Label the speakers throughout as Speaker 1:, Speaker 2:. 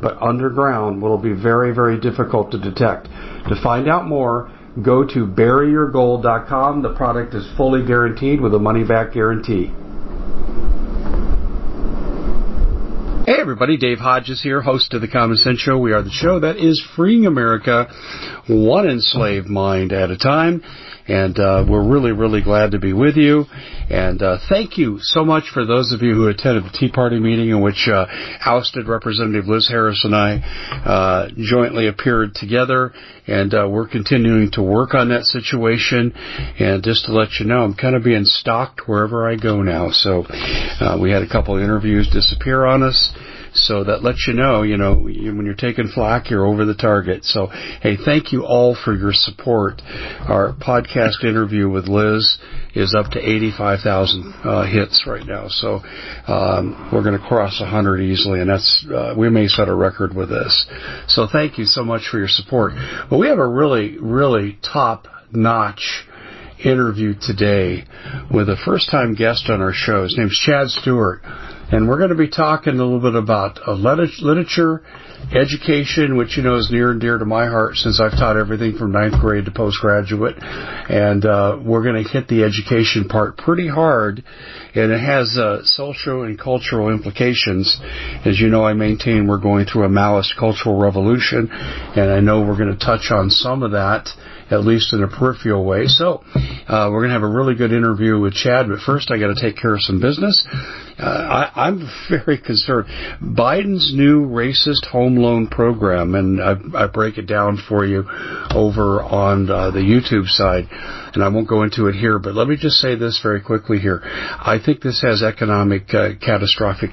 Speaker 1: but underground will be very, very difficult to detect. To find out more, go to buryyourgold.com. The product is fully guaranteed with a money back guarantee. Hey everybody, Dave Hodges here, host of the Common Sense Show. We are the show that is freeing America one enslaved mind at a time. And uh, we're really, really glad to be with you. And uh, thank you so much for those of you who attended the Tea Party meeting in which uh, ousted Representative Liz Harris and I uh, jointly appeared together. And uh, we're continuing to work on that situation. And just to let you know, I'm kind of being stalked wherever I go now. So uh, we had a couple of interviews disappear on us. So that lets you know, you know, when you're taking flack, you're over the target. So, hey, thank you all for your support. Our podcast interview with Liz is up to 85,000 uh, hits right now. So um, we're going to cross 100 easily, and that's uh, we may set a record with this. So thank you so much for your support. But we have a really, really top notch interview today with a first time guest on our show. His name's Chad Stewart. And we're going to be talking a little bit about uh, literature, education, which you know is near and dear to my heart since I've taught everything from ninth grade to postgraduate. And uh, we're going to hit the education part pretty hard, and it has uh, social and cultural implications. As you know, I maintain we're going through a Maoist cultural revolution, and I know we're going to touch on some of that at least in a peripheral way. So uh, we're going to have a really good interview with Chad, but first I got to take care of some business. Uh, I, I'm very concerned. Biden's new racist home loan program, and I, I break it down for you over on uh, the YouTube side, and I won't go into it here, but let me just say this very quickly here. I think this has economic uh, catastrophic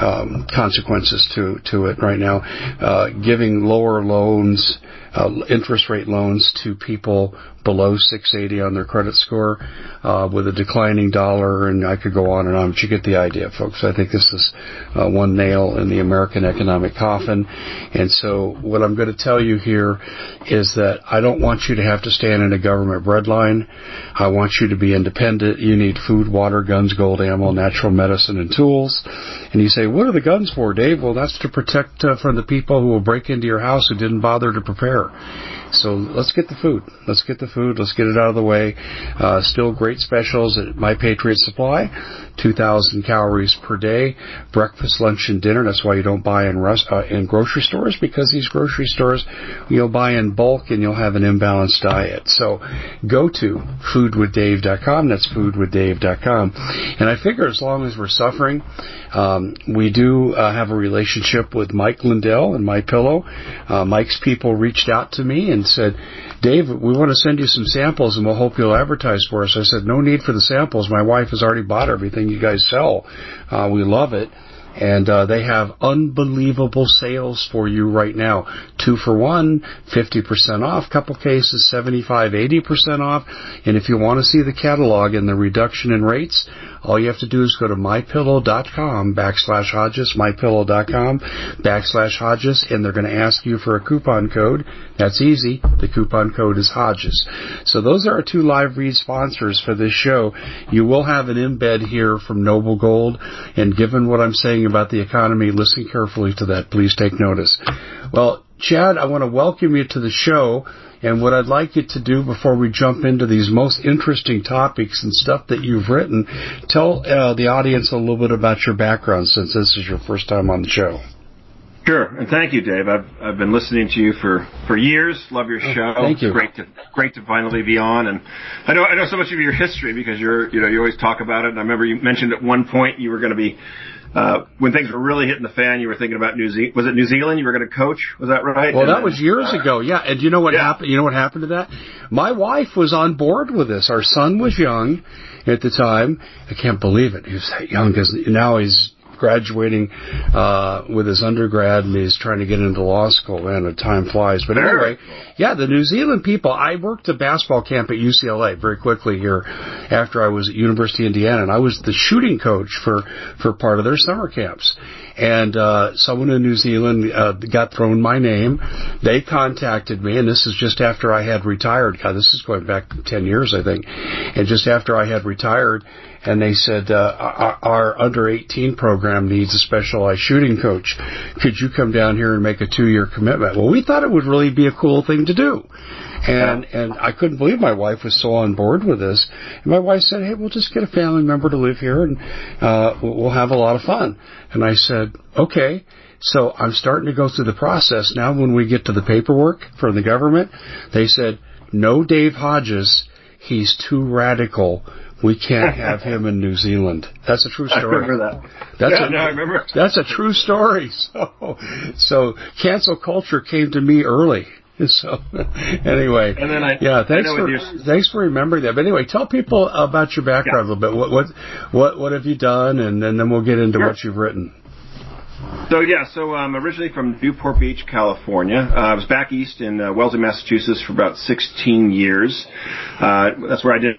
Speaker 1: um, consequences to to it right now, uh, giving lower loans uh, interest rate loans to people below 680 on their credit score uh, with a declining dollar, and I could go on and on, but you get the idea, folks. I think this is uh, one nail in the American economic coffin. And so what I'm going to tell you here is that I don't want you to have to stand in a government breadline. I want you to be independent. You need food, water, guns, gold, ammo, natural medicine, and tools. And you say, what are the guns for, Dave? Well, that's to protect uh, from the people who will break into your house who didn't bother to prepare. So let's get the food. Let's get the food. Let's get it out of the way. Uh, still great specials at My Patriot Supply. 2,000 calories per day, breakfast, lunch, and dinner. That's why you don't buy in, rest, uh, in grocery stores because these grocery stores you'll buy in bulk and you'll have an imbalanced diet. So go to foodwithdave.com. That's foodwithdave.com. And I figure as long as we're suffering, um, we do uh, have a relationship with Mike Lindell and My Pillow. Uh, Mike's people reached out to me and said, Dave, we want to send you some samples and we'll hope you'll advertise for us. I said, no need for the samples. My wife has already bought everything you guys sell. Uh, we love it and uh, they have unbelievable sales for you right now. Two for one, 50% off, couple cases, 75, 80% off. And if you want to see the catalog and the reduction in rates, all you have to do is go to mypillow.com backslash Hodges, mypillow.com backslash Hodges, and they're going to ask you for a coupon code. That's easy. The coupon code is Hodges. So those are our two live read sponsors for this show. You will have an embed here from Noble Gold, and given what I'm saying about the economy, listen carefully to that. Please take notice. Well, Chad, I want to welcome you to the show. And what I'd like you to do before we jump into these most interesting topics and stuff that you've written, tell uh, the audience a little bit about your background since this is your first time on the show.
Speaker 2: Sure, and thank you, Dave. I've I've been listening to you for for years. Love your oh, show.
Speaker 1: Thank you.
Speaker 2: Great to great to finally be on, and I know I know so much of your history because you're you know you always talk about it. And I remember you mentioned at one point you were going to be uh, when things were really hitting the fan, you were thinking about New Zealand. Was it New Zealand you were going to coach? Was that right?
Speaker 1: Well, and that then, was years uh, ago. Yeah. And you know what yeah. happened? You know what happened to that? My wife was on board with this. Our son was young at the time. I can't believe it. He was that young because now he's graduating uh, with his undergrad and he's trying to get into law school. Man, the time flies. But anyway, yeah, the New Zealand people. I worked a basketball camp at UCLA very quickly here after I was at University of Indiana, and I was the shooting coach for for part of their summer camps. And uh, someone in New Zealand uh, got thrown my name. They contacted me, and this is just after I had retired. God, this is going back ten years, I think. And just after I had retired, and they said uh, our, under 18 program needs a specialized shooting coach. Could you come down here and make a two year commitment? Well, we thought it would really be a cool thing to do. And and I couldn't believe my wife was so on board with this. And my wife said, "Hey, we'll just get a family member to live here, and uh, we'll have a lot of fun." And I said, "Okay." So I'm starting to go through the process now. When we get to the paperwork from the government, they said, "No, Dave Hodges, he's too radical we can't have him in New Zealand. That's a true story.
Speaker 2: I remember that.
Speaker 1: That's
Speaker 2: yeah,
Speaker 1: a,
Speaker 2: no, I remember.
Speaker 1: That's a true story. So, so cancel culture came to me early. So anyway,
Speaker 2: and then I,
Speaker 1: yeah, thanks for thanks for remembering that. But anyway, tell people about your background yeah. a little bit. What what what what have you done, and, and then we'll get into sure. what you've written.
Speaker 2: So yeah, so I'm originally from Newport Beach, California. Uh, I was back east in uh, Wellesley, Massachusetts for about 16 years. Uh, that's where I did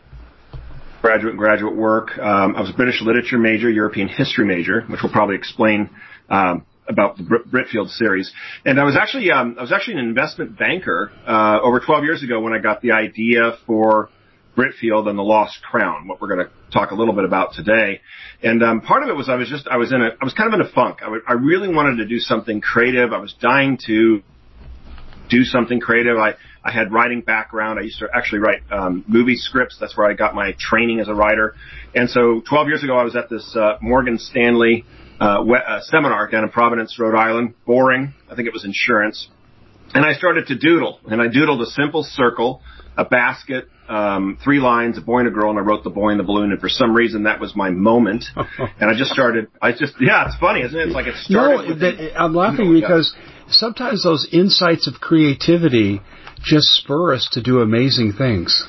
Speaker 2: graduate and graduate work. Um, I was a British literature major, European history major, which will probably explain um, about the Britfield series. And I was actually um, I was actually an investment banker uh, over 12 years ago when I got the idea for Britfield and the Lost Crown, what we're going to talk a little bit about today. And um, part of it was I was just I was in a I was kind of in a funk. I, w- I really wanted to do something creative. I was dying to do something creative. I I had writing background. I used to actually write um, movie scripts. That's where I got my training as a writer. And so 12 years ago, I was at this uh, Morgan Stanley uh, we- uh, seminar down in Providence, Rhode Island. Boring. I think it was insurance. And I started to doodle, and I doodled a simple circle, a basket, um, three lines, a boy and a girl, and I wrote the boy and the balloon. And for some reason, that was my moment. and I just started. I just yeah, it's funny, isn't it? It's like it started.
Speaker 1: No, that, I'm laughing because sometimes those insights of creativity just spur us to do amazing things.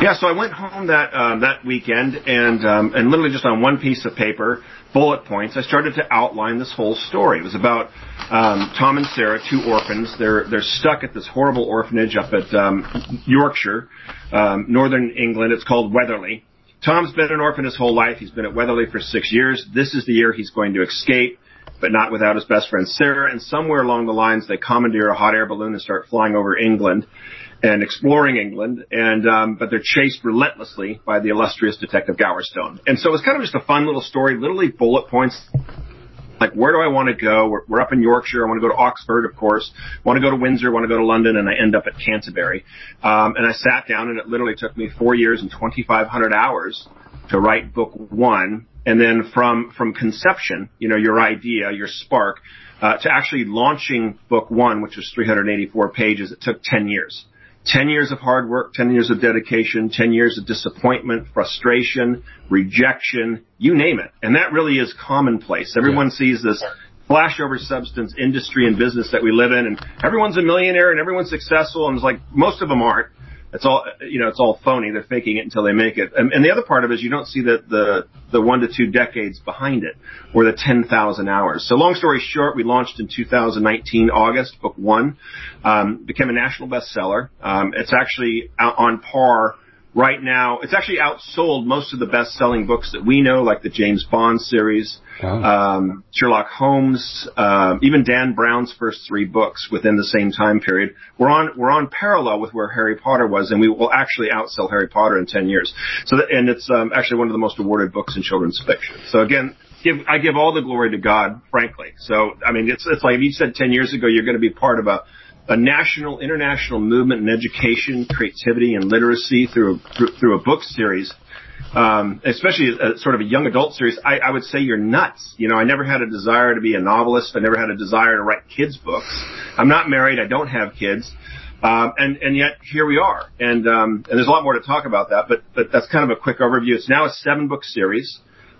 Speaker 2: Yeah, so I went home that um, that weekend and um, and literally just on one piece of paper, bullet points, I started to outline this whole story. It was about um, Tom and Sarah, two orphans. They're they're stuck at this horrible orphanage up at um, Yorkshire, um, northern England. It's called Wetherley. Tom's been an orphan his whole life. He's been at Wetherley for six years. This is the year he's going to escape but not without his best friend Sarah. And somewhere along the lines, they commandeer a hot air balloon and start flying over England and exploring England. And um, but they're chased relentlessly by the illustrious Detective Gowerstone. And so it's kind of just a fun little story, literally bullet points. Like where do I want to go? We're, we're up in Yorkshire. I want to go to Oxford, of course. I Want to go to Windsor. I Want to go to London, and I end up at Canterbury. Um, and I sat down, and it literally took me four years and 2,500 hours to write book one from from conception, you know, your idea, your spark, uh, to actually launching book one, which was 384 pages, it took 10 years. 10 years of hard work, 10 years of dedication, 10 years of disappointment, frustration, rejection, you name it. And that really is commonplace. Everyone sees this flashover substance industry and business that we live in and everyone's a millionaire and everyone's successful and it's like most of them aren't. It's all you know. It's all phony. They're faking it until they make it. And, and the other part of it is you don't see the the the one to two decades behind it, or the ten thousand hours. So long story short, we launched in 2019 August. Book one um, became a national bestseller. Um, it's actually on par right now. It's actually outsold most of the best-selling books that we know, like the James Bond series, um, Sherlock Holmes, um, even Dan Brown's first three books within the same time period. We're on we're on parallel with where Harry Potter was, and we will actually outsell Harry Potter in ten years. So, that, and it's um, actually one of the most awarded books in children's fiction. So again. Give, I give all the glory to God, frankly. So, I mean, it's, it's like if you said 10 years ago you're going to be part of a, a national, international movement in education, creativity, and literacy through through a book series, um, especially a, sort of a young adult series, I, I would say you're nuts. You know, I never had a desire to be a novelist. I never had a desire to write kids books. I'm not married. I don't have kids. Um, and, and yet here we are. And, um, and there's a lot more to talk about that, but, but that's kind of a quick overview. It's now a seven book series.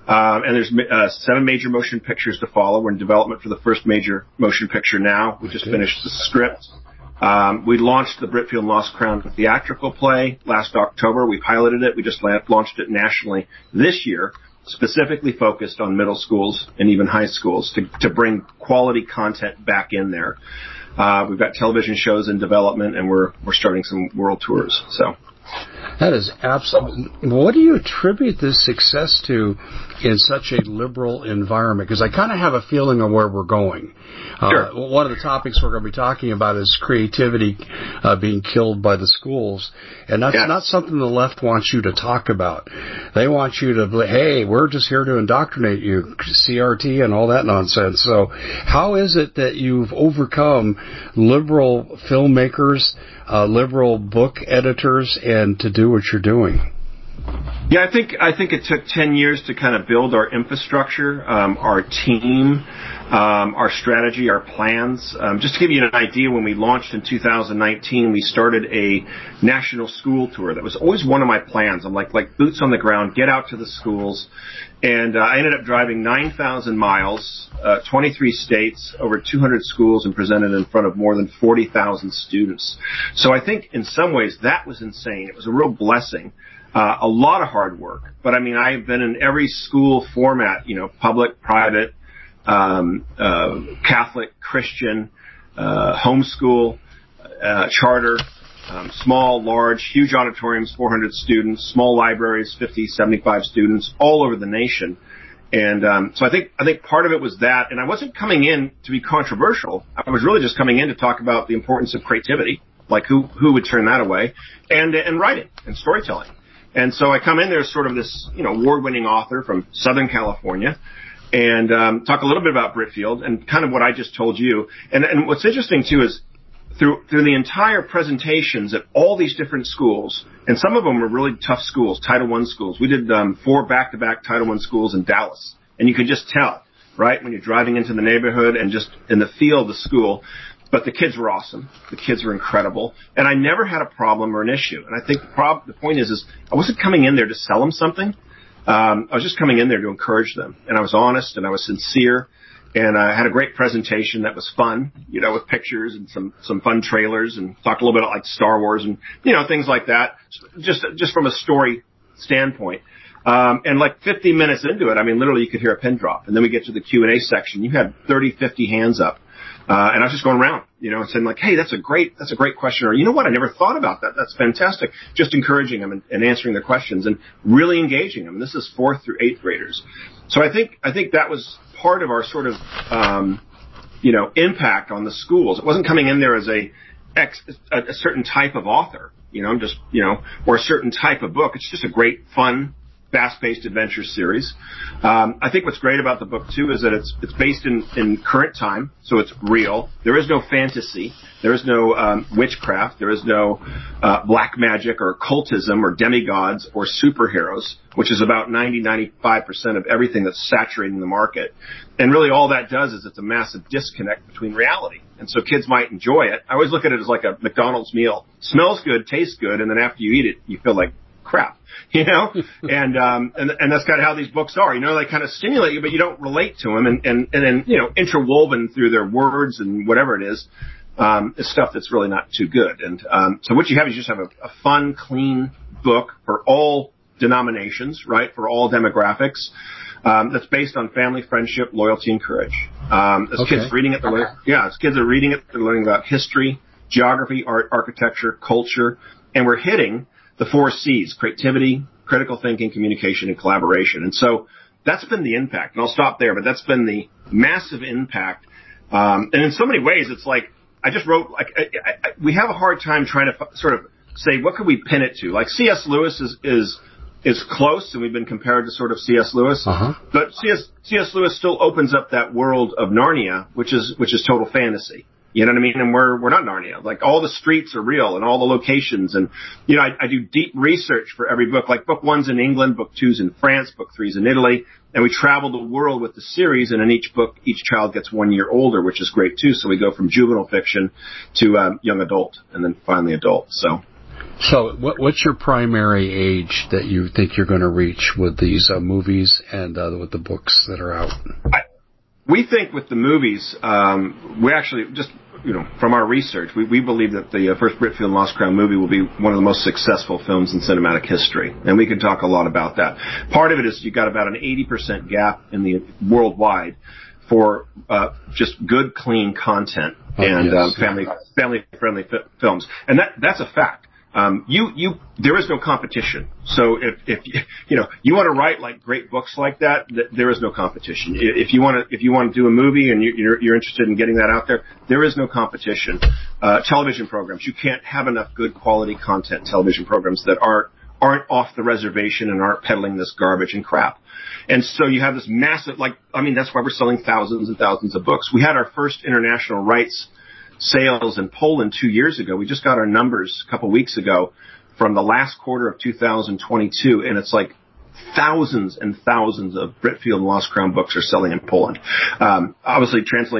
Speaker 2: Um, and there's uh, seven major motion pictures to follow. We're in development for the first major motion picture now. We just finished the script. Um, we launched the Britfield Lost Crown theatrical play last October. We piloted it. We just launched it nationally this year, specifically focused on middle schools and even high schools to, to bring quality content back in there. Uh, we've got television shows in development, and we're we're starting some world tours. So
Speaker 1: that is absolutely. What do you attribute this success to in such a liberal environment? Because I kind of have a feeling of where we're going.
Speaker 2: Uh, sure.
Speaker 1: Uh, one of the topics we're going to be talking about is creativity uh, being killed by the schools, and that's yes. not something the left wants you to talk about. They want you to, hey, we're just here to indoctrinate you, CRT and all that nonsense. So, how is it that you've overcome liberal filmmakers? uh, liberal book editors and to do what you're doing?
Speaker 2: Yeah, I think I think it took ten years to kind of build our infrastructure, um, our team, our strategy, our plans. Um, just to give you an idea, when we launched in 2019, we started a national school tour. That was always one of my plans. I'm like like boots on the ground, get out to the schools, and uh, I ended up driving 9,000 miles, uh, 23 states, over 200 schools, and presented in front of more than 40,000 students. So I think in some ways that was insane. It was a real blessing. Uh, a lot of hard work. But I mean, I've been in every school format, you know, public, private, um, uh, Catholic, Christian, uh, homeschool, uh, charter, um, small, large, huge auditoriums, 400 students, small libraries, 50, 75 students, all over the nation. And um, so I think I think part of it was that, and I wasn't coming in to be controversial. I was really just coming in to talk about the importance of creativity, like who who would turn that away, and and writing and storytelling. And so I come in there as sort of this, you know, award-winning author from Southern California, and um, talk a little bit about Britfield and kind of what I just told you. And, and what's interesting too is through through the entire presentations at all these different schools, and some of them were really tough schools, Title One schools. We did um, four back-to-back Title One schools in Dallas, and you could just tell, right, when you're driving into the neighborhood and just in the feel of the school, but the kids were awesome. The kids were incredible, and I never had a problem or an issue. And I think the prob- the point is, is I wasn't coming in there to sell them something. Um, I was just coming in there to encourage them, and I was honest and I was sincere, and I had a great presentation that was fun, you know, with pictures and some some fun trailers, and talked a little bit about like Star Wars and you know things like that, just just from a story standpoint. Um, and like 50 minutes into it, I mean, literally you could hear a pin drop. And then we get to the Q&A section. You had 30, 50 hands up. Uh, and I was just going around, you know, and saying like, "Hey, that's a great, that's a great question," or "You know what? I never thought about that. That's fantastic." Just encouraging them and, and answering their questions and really engaging them. This is fourth through eighth graders, so I think I think that was part of our sort of, um, you know, impact on the schools. It wasn't coming in there as a, ex, a, a certain type of author, you know, just you know, or a certain type of book. It's just a great, fun, fast-paced adventure series. Um, I think what's great about the book too is that it's it's based in in current time, so it's real. There is no fantasy. There is no um, witchcraft. There is no uh, black magic or cultism or demigods or superheroes, which is about 90 95 percent of everything that's saturating the market. And really, all that does is it's a massive disconnect between reality. And so kids might enjoy it. I always look at it as like a McDonald's meal. Smells good, tastes good, and then after you eat it, you feel like crap, you know, and um, and and that's kind of how these books are. You know, they kind of stimulate you, but you don't relate to them, and and and then you know, interwoven through their words and whatever it is, um, is stuff that's really not too good. And um, so what you have is you just have a, a fun, clean book for all denominations, right, for all demographics. Um, that's based on family, friendship, loyalty, and courage. Um, as okay. kids reading it, they're learning, yeah, as kids are reading it, they're learning about history, geography, art, architecture, culture, and we're hitting the four C's, creativity, critical thinking, communication, and collaboration. And so that's been the impact. And I'll stop there, but that's been the massive impact. Um, and in so many ways, it's like I just wrote like I, I, we have a hard time trying to f- sort of say what could we pin it to. Like C.S. Lewis is is is close, and we've been compared to sort of C.S. Lewis.
Speaker 1: Uh-huh.
Speaker 2: But C.S. C.S. Lewis still opens up that world of Narnia, which is which is total fantasy. You know what I mean? And we're we're not Narnia. Like all the streets are real and all the locations. And you know, I, I do deep research for every book. Like book one's in England, book two's in France, book three's in Italy, and we travel the world with the series. And in each book, each child gets one year older, which is great too. So we go from juvenile fiction to um, young adult, and then finally adult. So
Speaker 1: So, what, what's your primary age that you think you're going to reach with these uh, movies and uh, with the books that are out?
Speaker 2: I, we think with the movies, um, we actually just you know from our research, we, we believe that the uh, first Britfield and Lost Crown movie will be one of the most successful films in cinematic history, and we can talk a lot about that. Part of it is you got about an 80% gap in the worldwide for uh, just good, clean content oh, and yes. um, family family friendly fi- films, and that that's a fact. Um, you, you, there is no competition. So if, if, you know, you want to write like great books like that, th- there is no competition. If you want to, if you want to do a movie and you, you're, you're interested in getting that out there, there is no competition. Uh, television programs, you can't have enough good quality content television programs that aren't, aren't off the reservation and aren't peddling this garbage and crap. And so you have this massive, like, I mean, that's why we're selling thousands and thousands of books. We had our first international rights sales in Poland two years ago. We just got our numbers a couple weeks ago from the last quarter of 2022, and it's like thousands and thousands of Britfield and Lost Crown books are selling in Poland. Um, obviously, translate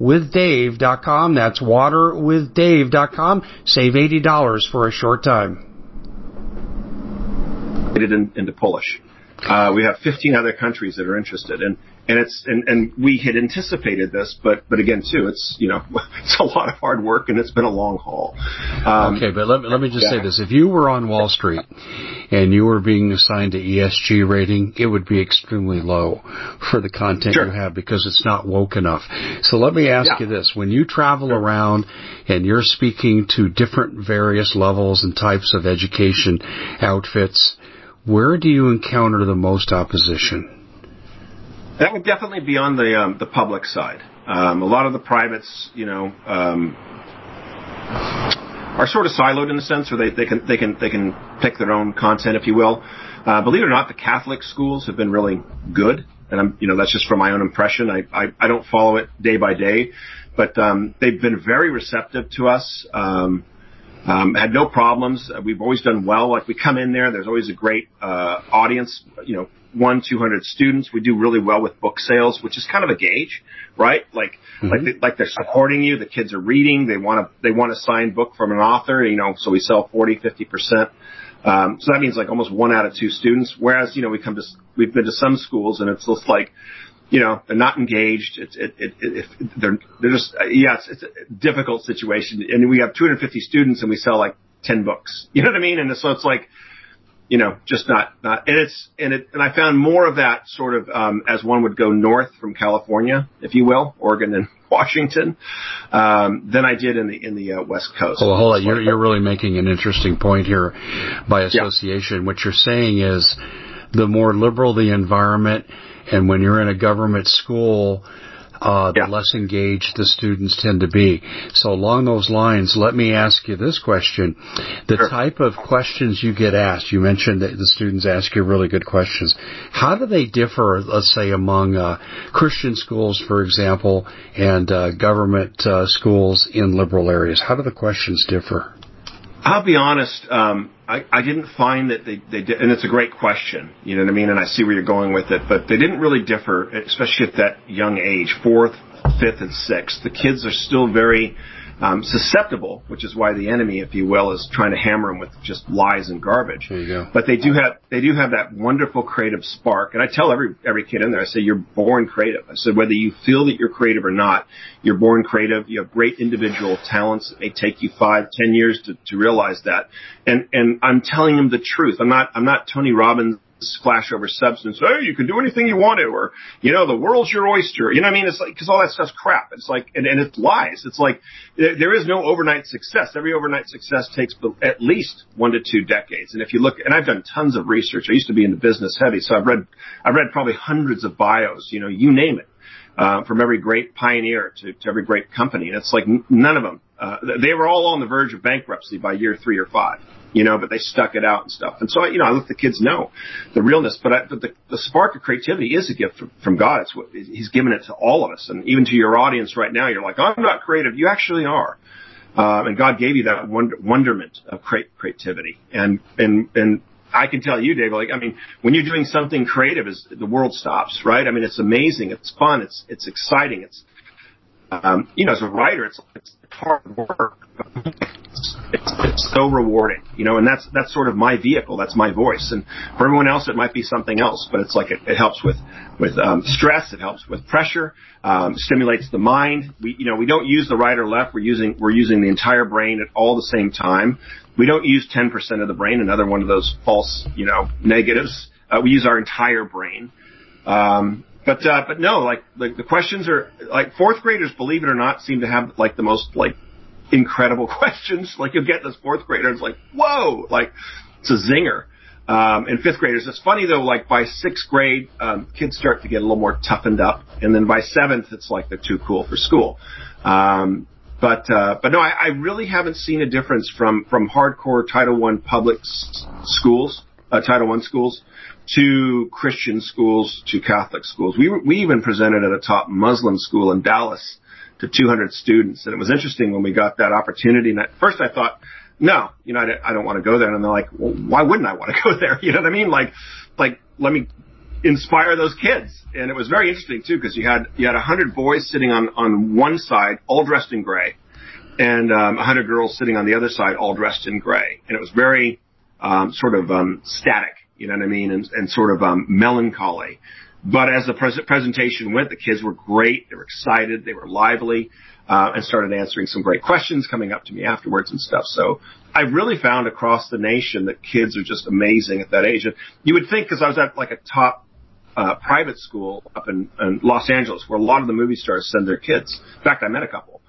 Speaker 1: waterwithdave.com. That's waterwithdave.com. Save $80 for a short time.
Speaker 2: In, into Polish. Uh, we have 15 other countries that are interested, and and it's and, and we had anticipated this, but but again too, it's you know it's a lot of hard work and it's been a long haul.
Speaker 1: Um, okay, but let me let me just say this: if you were on Wall Street and you were being assigned an ESG rating, it would be extremely low for the content you have because it's not woke enough. So let me ask you this: when you travel around and you're speaking to different various levels and types of education outfits, where do you encounter the most opposition?
Speaker 2: That would definitely be on the um, the public side. Um, a lot of the privates, you know, um, are sort of siloed in a sense, where they, they can they can they can pick their own content, if you will. Uh, believe it or not, the Catholic schools have been really good, and I'm you know that's just from my own impression. I I, I don't follow it day by day, but um, they've been very receptive to us. Um, um, had no problems. We've always done well. Like we come in there, there's always a great uh, audience. You know, one, 200 students. We do really well with book sales, which is kind of a gauge, right? Like, mm-hmm. like, they, like they're supporting you. The kids are reading. They want to, they want a signed book from an author, you know, so we sell 40, 50% Um, so that means like almost one out of two students. Whereas, you know, we come to, we've been to some schools and it's just like, you know, they're not engaged. It's, it, it, it, they're, they're just, yeah, it's, it's a difficult situation. And we have 250 students and we sell like 10 books. You know what I mean? And so it's like, you know, just not, not, and it's, and it, and I found more of that sort of, um, as one would go north from California, if you will, Oregon and Washington, um, than I did in the, in the uh, West Coast.
Speaker 1: Well, hold on. You're, you're really making an interesting point here by association. Yeah. What you're saying is the more liberal the environment, and when you're in a government school, uh, the yeah. less engaged the students tend to be. So along those lines, let me ask you this question. The sure. type of questions you get asked, you mentioned that the students ask you really good questions. How do they differ, let's say, among uh, Christian schools, for example, and uh, government uh, schools in liberal areas? How do the questions differ?
Speaker 2: I'll be honest. Um, I, I didn't find that they, they did, and it's a great question. You know what I mean? And I see where you're going with it, but they didn't really differ, especially at that young age, fourth, fifth, and sixth. The kids are still very um, susceptible, which is why the enemy, if you will, is trying to hammer them with just lies and garbage.
Speaker 1: There you go.
Speaker 2: But they do have they do have that wonderful creative spark, and I tell every every kid in there, I say you're born creative. I said whether you feel that you're creative or not, you're born creative. You have great individual talents. It may take you five, ten years to, to realize that, and and I'm telling them the truth. I'm not I'm not Tony Robbins splash over substance. Hey, you can do anything you want to, or you know, the world's your oyster. You know what I mean? It's like because all that stuff's crap. It's like and, and it's lies. It's like there is no overnight success. Every overnight success takes at least one to two decades. And if you look, and I've done tons of research. I used to be in the business heavy, so I've read I've read probably hundreds of bios. You know, you name it. Uh, from every great pioneer to, to every great company. And it's like none of them, uh, they were all on the verge of bankruptcy by year three or five you know, but they stuck it out and stuff. And so, you know, I let the kids know the realness, but, I, but the, the spark of creativity is a gift from, from God. It's what he's given it to all of us. And even to your audience right now, you're like, I'm not creative. You actually are. Um, and God gave you that wonder, wonderment of create, creativity. And, and, and I can tell you, Dave, like, I mean, when you're doing something creative is the world stops, right? I mean, it's amazing. It's fun. It's, it's exciting. It's, um, you know, as a writer, it's, it's hard work. It's, it's, it's so rewarding, you know, and that's, that's sort of my vehicle. That's my voice. And for everyone else, it might be something else, but it's like it, it helps with, with, um, stress. It helps with pressure, um, stimulates the mind. We, you know, we don't use the right or left. We're using, we're using the entire brain at all the same time. We don't use 10% of the brain, another one of those false, you know, negatives. Uh, we use our entire brain. Um, but uh, but no, like like the questions are like fourth graders, believe it or not, seem to have like the most like incredible questions. Like you'll get this fourth grader, it's like whoa, like it's a zinger. Um, and fifth graders, it's funny though. Like by sixth grade, um, kids start to get a little more toughened up, and then by seventh, it's like they're too cool for school. Um, but uh, but no, I, I really haven't seen a difference from from hardcore Title One public s- schools, uh, Title One schools, to Christian schools to Catholic schools. We, we even presented at a top Muslim school in Dallas to 200 students. And it was interesting when we got that opportunity. And at first I thought, no, you know, I, I don't want to go there. And they're like, well, why wouldn't I want to go there? You know what I mean? Like, like, let me inspire those kids. And it was very interesting too, because you had, you had a hundred boys sitting on, on one side, all dressed in gray, and um, hundred girls sitting on the other side, all dressed in gray. And it was very um, sort of um, static. You know what I mean? And, and sort of um, melancholy. But as the pres- presentation went, the kids were great. They were excited. They were lively, uh, and started answering some great questions coming up to me afterwards and stuff. So I really found across the nation that kids are just amazing at that age. And you would think, because I was at like a top uh, private school up in, in Los Angeles, where a lot of the movie stars send their kids. In fact, I met a couple.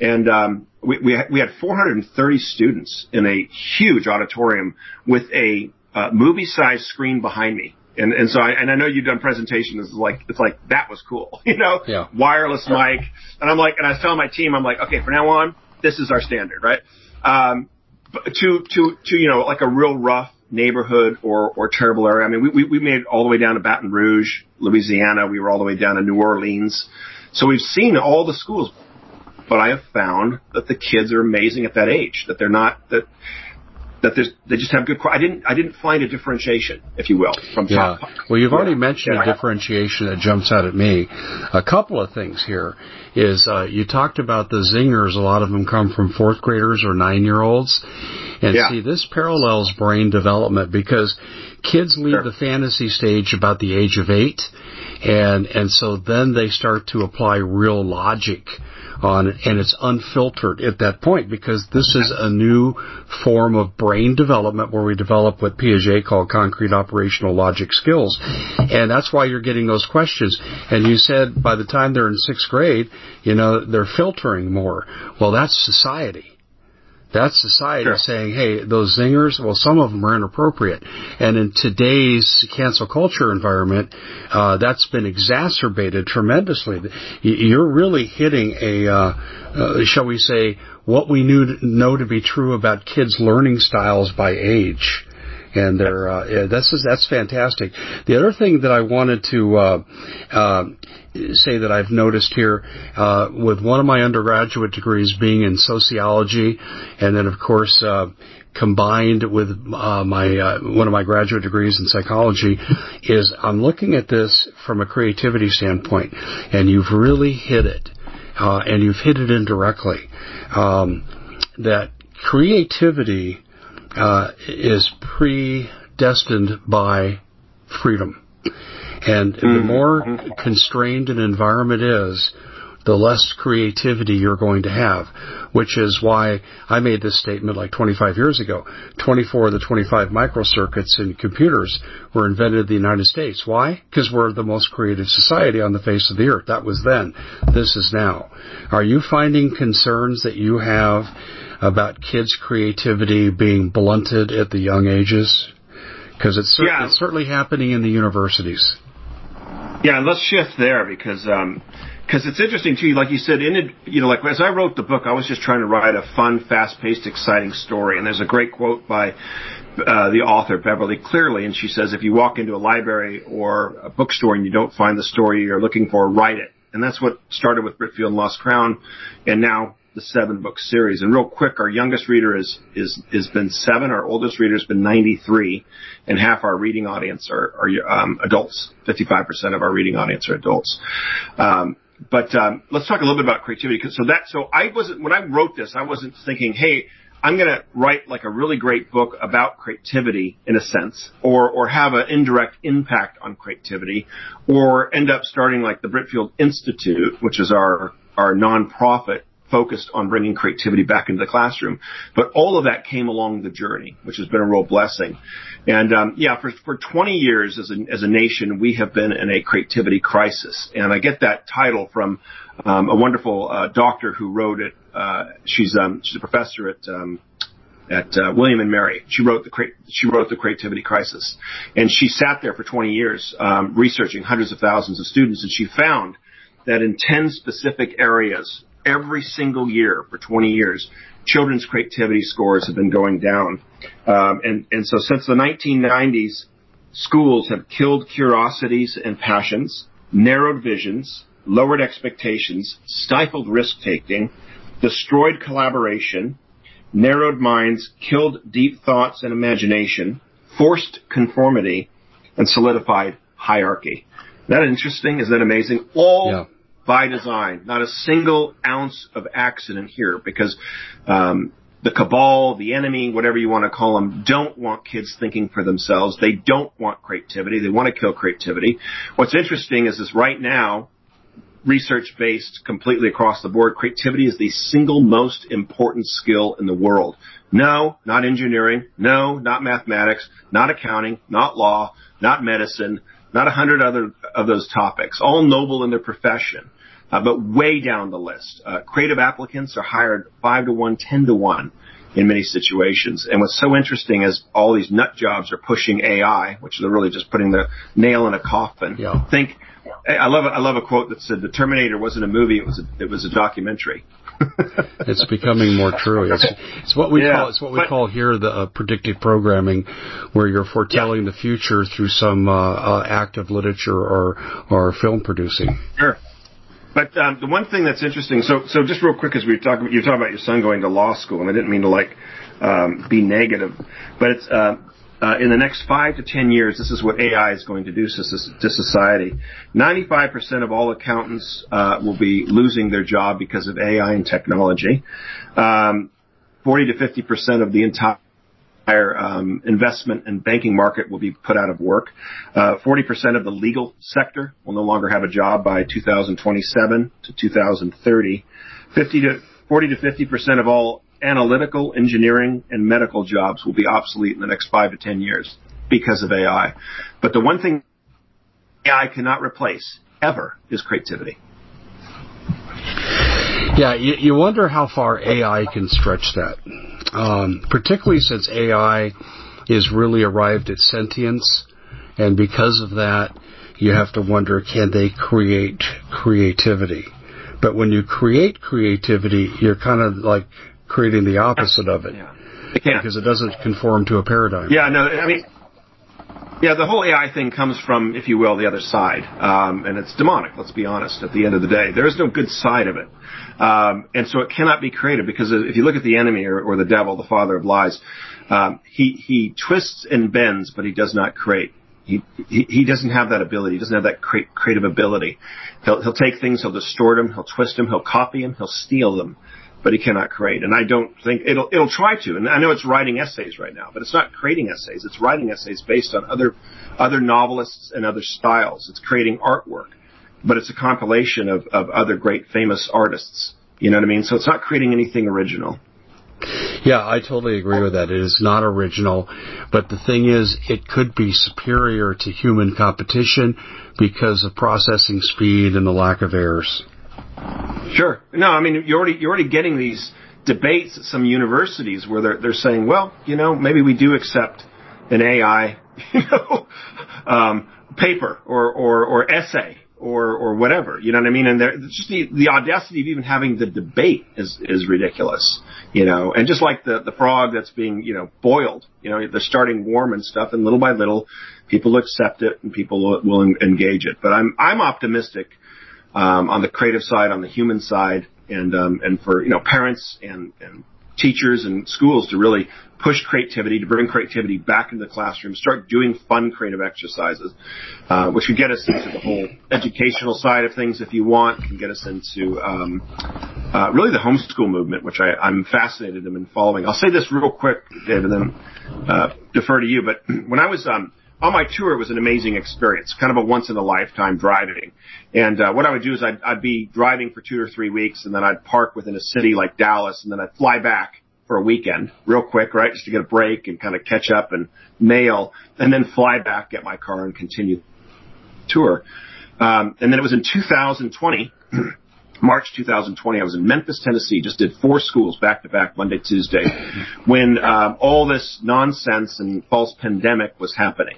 Speaker 2: And um, we, we, we had 430 students in a huge auditorium with a uh, movie size screen behind me. And, and so I, and I know you've done presentations like, it's like, that was cool, you know,
Speaker 1: yeah.
Speaker 2: wireless mic. And I'm like, and I was telling my team, I'm like, okay, from now on, this is our standard, right? Um, to, to, to, you know, like a real rough neighborhood or, or terrible area. I mean, we, we, we made it all the way down to Baton Rouge, Louisiana. We were all the way down to New Orleans. So we've seen all the schools, but I have found that the kids are amazing at that age, that they're not, that, that they just have good. I didn't I didn't find a differentiation, if you will, from
Speaker 1: yeah.
Speaker 2: top.
Speaker 1: Well, you've already mentioned yeah. a differentiation that jumps out at me. A couple of things here is uh, you talked about the zingers. A lot of them come from fourth graders or nine year olds. And yeah. see, this parallels brain development because kids leave sure. the fantasy stage about the age of eight, and and so then they start to apply real logic on it, and it's unfiltered at that point because this is a new form of brain development where we develop what Piaget called concrete operational logic skills, and that's why you're getting those questions. And you said by the time they're in sixth grade, you know they're filtering more. Well, that's society that's society sure. saying, hey, those zingers, well, some of them are inappropriate. And in today's cancel culture environment, uh, that's been exacerbated tremendously. You're really hitting a, uh, uh, shall we say, what we knew know to be true about kids' learning styles by age and they're uh, yeah, that's that's fantastic. The other thing that I wanted to uh, uh, say that I've noticed here uh, with one of my undergraduate degrees being in sociology, and then of course. Uh, combined with uh, my uh, one of my graduate degrees in psychology is I'm looking at this from a creativity standpoint, and you've really hit it, uh, and you've hit it indirectly. Um, that creativity uh, is predestined by freedom. And mm-hmm. the more constrained an environment is, the less creativity you're going to have, which is why I made this statement like 25 years ago. 24 of the 25 microcircuits in computers were invented in the United States. Why? Because we're the most creative society on the face of the earth. That was then. This is now. Are you finding concerns that you have about kids' creativity being blunted at the young ages? Because it's, cer- yeah. it's certainly happening in the universities.
Speaker 2: Yeah, and let's shift there because um, cause it's interesting too. Like you said, in it, you know, like as I wrote the book, I was just trying to write a fun, fast-paced, exciting story. And there's a great quote by uh, the author Beverly Cleary, and she says, "If you walk into a library or a bookstore and you don't find the story you're looking for, write it." And that's what started with Britfield and Lost Crown, and now the seven book series. And real quick, our youngest reader is is has been seven. Our oldest reader has been 93, and half our reading audience are, are um, adults. 55% of our reading audience are adults. Um, but um, let's talk a little bit about creativity. So that so I wasn't when I wrote this, I wasn't thinking, hey. I'm going to write like a really great book about creativity in a sense, or, or have an indirect impact on creativity, or end up starting like the Britfield Institute, which is our, our nonprofit focused on bringing creativity back into the classroom. But all of that came along the journey, which has been a real blessing. And um, yeah, for for 20 years as a as a nation, we have been in a creativity crisis. And I get that title from um, a wonderful uh, doctor who wrote it. Uh, she's um, she's a professor at um, at uh, William and Mary. She wrote the she wrote the creativity crisis, and she sat there for 20 years um, researching hundreds of thousands of students, and she found that in 10 specific areas every single year for 20 years, children's creativity scores have been going down. Um, and, and so since the 1990s, schools have killed curiosities and passions, narrowed visions, lowered expectations, stifled risk taking, destroyed collaboration, narrowed minds, killed deep thoughts and imagination, forced conformity, and solidified hierarchy. Isn't that interesting? Is that amazing? All yeah by design. Not a single ounce of accident here because um, the cabal, the enemy, whatever you want to call them, don't want kids thinking for themselves. They don't want creativity. They want to kill creativity. What's interesting is this right now, research based completely across the board, creativity is the single most important skill in the world. No, not engineering. No, not mathematics. Not accounting. Not law. Not medicine not a hundred other of those topics, all noble in their profession, uh, but way down the list. Uh, creative applicants are hired five to one, ten to one in many situations. And what's so interesting is all these nut jobs are pushing AI, which they're really just putting the nail in a coffin. Yeah. Think, I love, I love a quote that said the Terminator wasn't a movie, it was a, it was a documentary.
Speaker 1: it's becoming more true. It's, it's what we yeah, call it's what we but, call here the uh, predictive programming, where you're foretelling yeah. the future through some uh, uh, act of literature or or film producing.
Speaker 2: Sure. But um, the one thing that's interesting, so so just real quick, as we were talking, you were talking about your son going to law school, and I didn't mean to like um, be negative, but it's uh, uh, in the next five to ten years, this is what AI is going to do to, society. 95% of all accountants uh, will be losing their job because of AI and technology. Um, 40 to 50% of the entire entire um, investment and banking market will be put out of work. Uh, 40% of the legal sector will no longer have a job by 2027 to 2030. 50 to 40 to 50% of all analytical, engineering, and medical jobs will be obsolete in the next five to 10 years because of AI. But the one thing AI cannot replace ever is creativity.
Speaker 1: Yeah, you, you wonder how far AI can stretch that, um, particularly since AI is really arrived at sentience, and because of that, you have to wonder can they create creativity? But when you create creativity, you're kind of like creating the opposite of it.
Speaker 2: Yeah.
Speaker 1: Because it doesn't conform to a paradigm.
Speaker 2: Yeah, no, I mean, yeah, the whole AI thing comes from, if you will, the other side, um, and it's demonic. Let's be honest. At the end of the day, there is no good side of it, um, and so it cannot be created because if you look at the enemy or, or the devil, the father of lies, um, he he twists and bends, but he does not create. He, he, he doesn't have that ability. He doesn't have that cre- creative ability. He'll, he'll take things, he'll distort them, he'll twist them, he'll copy them, he'll steal them but he cannot create. And I don't think it'll it'll try to. And I know it's writing essays right now, but it's not creating essays. It's writing essays based on other other novelists and other styles. It's creating artwork, but it's a compilation of of other great famous artists. You know what I mean? So it's not creating anything original.
Speaker 1: Yeah, I totally agree with that. It is not original, but the thing is, it could be superior to human competition because of processing speed and the lack of errors.
Speaker 2: Sure. No, I mean you're already you're already getting these debates at some universities where they're they're saying, well, you know, maybe we do accept an AI, you know, um, paper or or or essay or or whatever. You know what I mean? And just the the audacity of even having the debate is is ridiculous. You know, and just like the the frog that's being you know boiled. You know, they're starting warm and stuff, and little by little, people accept it and people will, will engage it. But I'm I'm optimistic um, on the creative side, on the human side, and um, and for you know parents and, and teachers and schools to really push creativity, to bring creativity back into the classroom, start doing fun creative exercises, uh, which could get us into the whole educational side of things if you want, can get us into um, uh, really the homeschool movement, which I, I'm fascinated in following. I'll say this real quick, David, and then uh, defer to you. But when I was um, on my tour, it was an amazing experience, kind of a once in a lifetime driving. And uh, what I would do is I'd, I'd be driving for two or three weeks, and then I'd park within a city like Dallas, and then I'd fly back for a weekend, real quick, right, just to get a break and kind of catch up and mail, and then fly back, get my car, and continue tour. Um, and then it was in 2020. March 2020, I was in Memphis, Tennessee, just did four schools back to back, Monday, Tuesday, when um, all this nonsense and false pandemic was happening.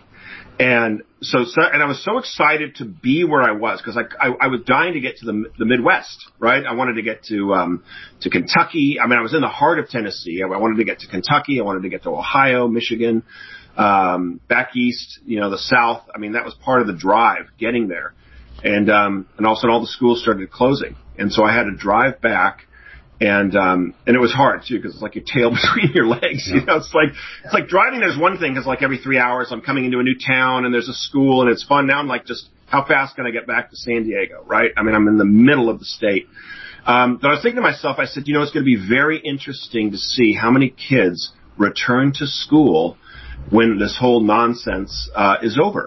Speaker 2: And so, so, and I was so excited to be where I was because I, I, I was dying to get to the, the Midwest, right? I wanted to get to, um, to Kentucky. I mean, I was in the heart of Tennessee. I, I wanted to get to Kentucky. I wanted to get to Ohio, Michigan, um, back east, you know, the South. I mean, that was part of the drive getting there. And, um, and all of a sudden all the schools started closing. And so I had to drive back and um and it was hard too because it's like your tail between your legs yeah. you know? It's like it's like driving there's one thing because like every three hours i'm coming into a new town and there's a school and it's fun. Now i'm like just how fast can i get back to san diego right? I mean i'm in the middle of the state. Um but i was thinking to myself i said you know it's going to be very interesting to see how many kids return to school when this whole nonsense uh, is over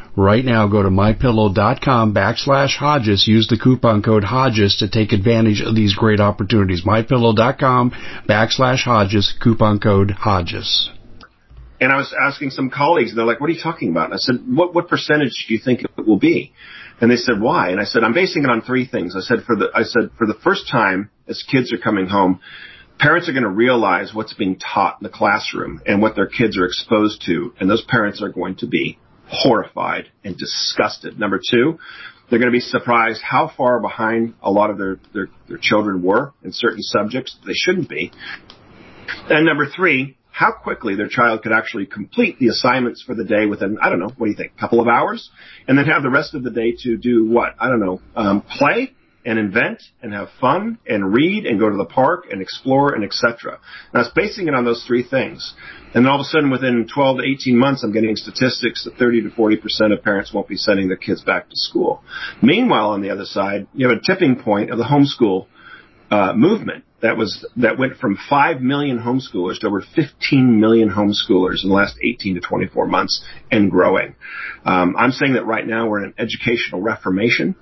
Speaker 1: right now go to mypillow.com backslash Hodges. Use the coupon code Hodges to take advantage of these great opportunities. Mypillow.com backslash Hodges, coupon code Hodges.
Speaker 2: And I was asking some colleagues, and they're like, what are you talking about? And I said, what, what percentage do you think it will be? And they said, why? And I said, I'm basing it on three things. I said, for the, I said, for the first time, as kids are coming home, parents are going to realize what's being taught in the classroom and what their kids are exposed to, and those parents are going to be horrified and disgusted. Number two, they're going to be surprised how far behind a lot of their, their, their children were in certain subjects they shouldn't be. And number three, how quickly their child could actually complete the assignments for the day within, I don't know, what do you think, a couple of hours? And then have the rest of the day to do what? I don't know, um, play? And invent and have fun and read and go to the park and explore and etc. And I was basing it on those three things. And then all of a sudden within 12 to 18 months, I'm getting statistics that 30 to 40% of parents won't be sending their kids back to school. Meanwhile, on the other side, you have a tipping point of the homeschool uh, movement that was that went from 5 million homeschoolers to over 15 million homeschoolers in the last 18 to 24 months and growing. Um, I'm saying that right now we're in an educational reformation,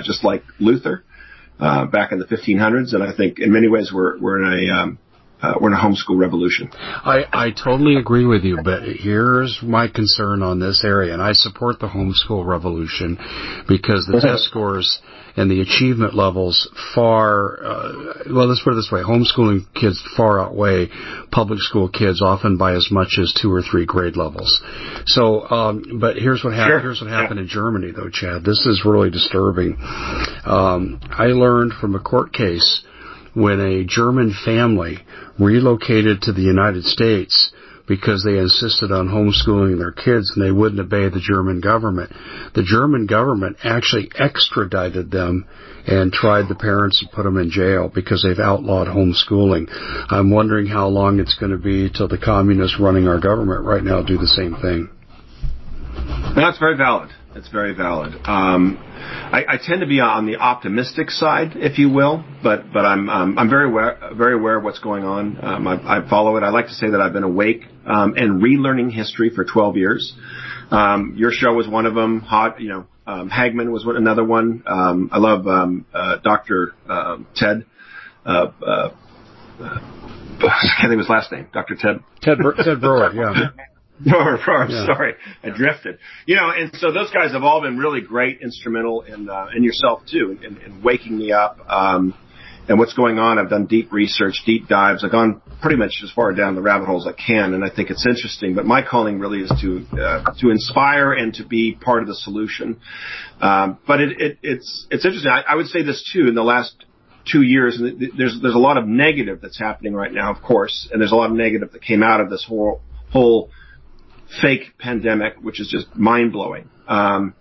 Speaker 2: just like Luther uh, back in the 1500s, and I think in many ways we're we're in a um, uh, we're in a homeschool revolution.
Speaker 1: I, I totally agree with you, but here's my concern on this area, and I support the homeschool revolution because the test scores and the achievement levels far, uh, well, let's put it this way, homeschooling kids far outweigh public school kids often by as much as two or three grade levels. So, um, but here's what happened, sure. here's what happened yeah. in Germany though, Chad. This is really disturbing. Um, I learned from a court case when a German family relocated to the United States because they insisted on homeschooling their kids and they wouldn't obey the German government. The German government actually extradited them and tried the parents and put them in jail because they've outlawed homeschooling. I'm wondering how long it's going to be till the communists running our government right now do the same thing.
Speaker 2: That's very valid. It's very valid. Um, I, I, tend to be on the optimistic side, if you will, but but I'm um, I'm very aware very aware of what's going on. Um, I, I, follow it. I like to say that I've been awake um, and relearning history for 12 years. Um, your show was one of them. Hot, you know, um, Hagmann was another one. I love uh, Dr. Uh, Ted. Uh, uh, I can't think of his last name. Dr. Ted.
Speaker 1: Ted Ted Broer. Yeah.
Speaker 2: No, I'm yeah. sorry, I drifted. You know, and so those guys have all been really great, instrumental in, uh, in yourself too, in, in waking me up. Um, and what's going on. I've done deep research, deep dives. I've gone pretty much as far down the rabbit holes I can, and I think it's interesting. But my calling really is to uh, to inspire and to be part of the solution. Um, but it, it, it's it's interesting. I, I would say this too. In the last two years, there's there's a lot of negative that's happening right now, of course, and there's a lot of negative that came out of this whole whole fake pandemic, which is just mind blowing. Um,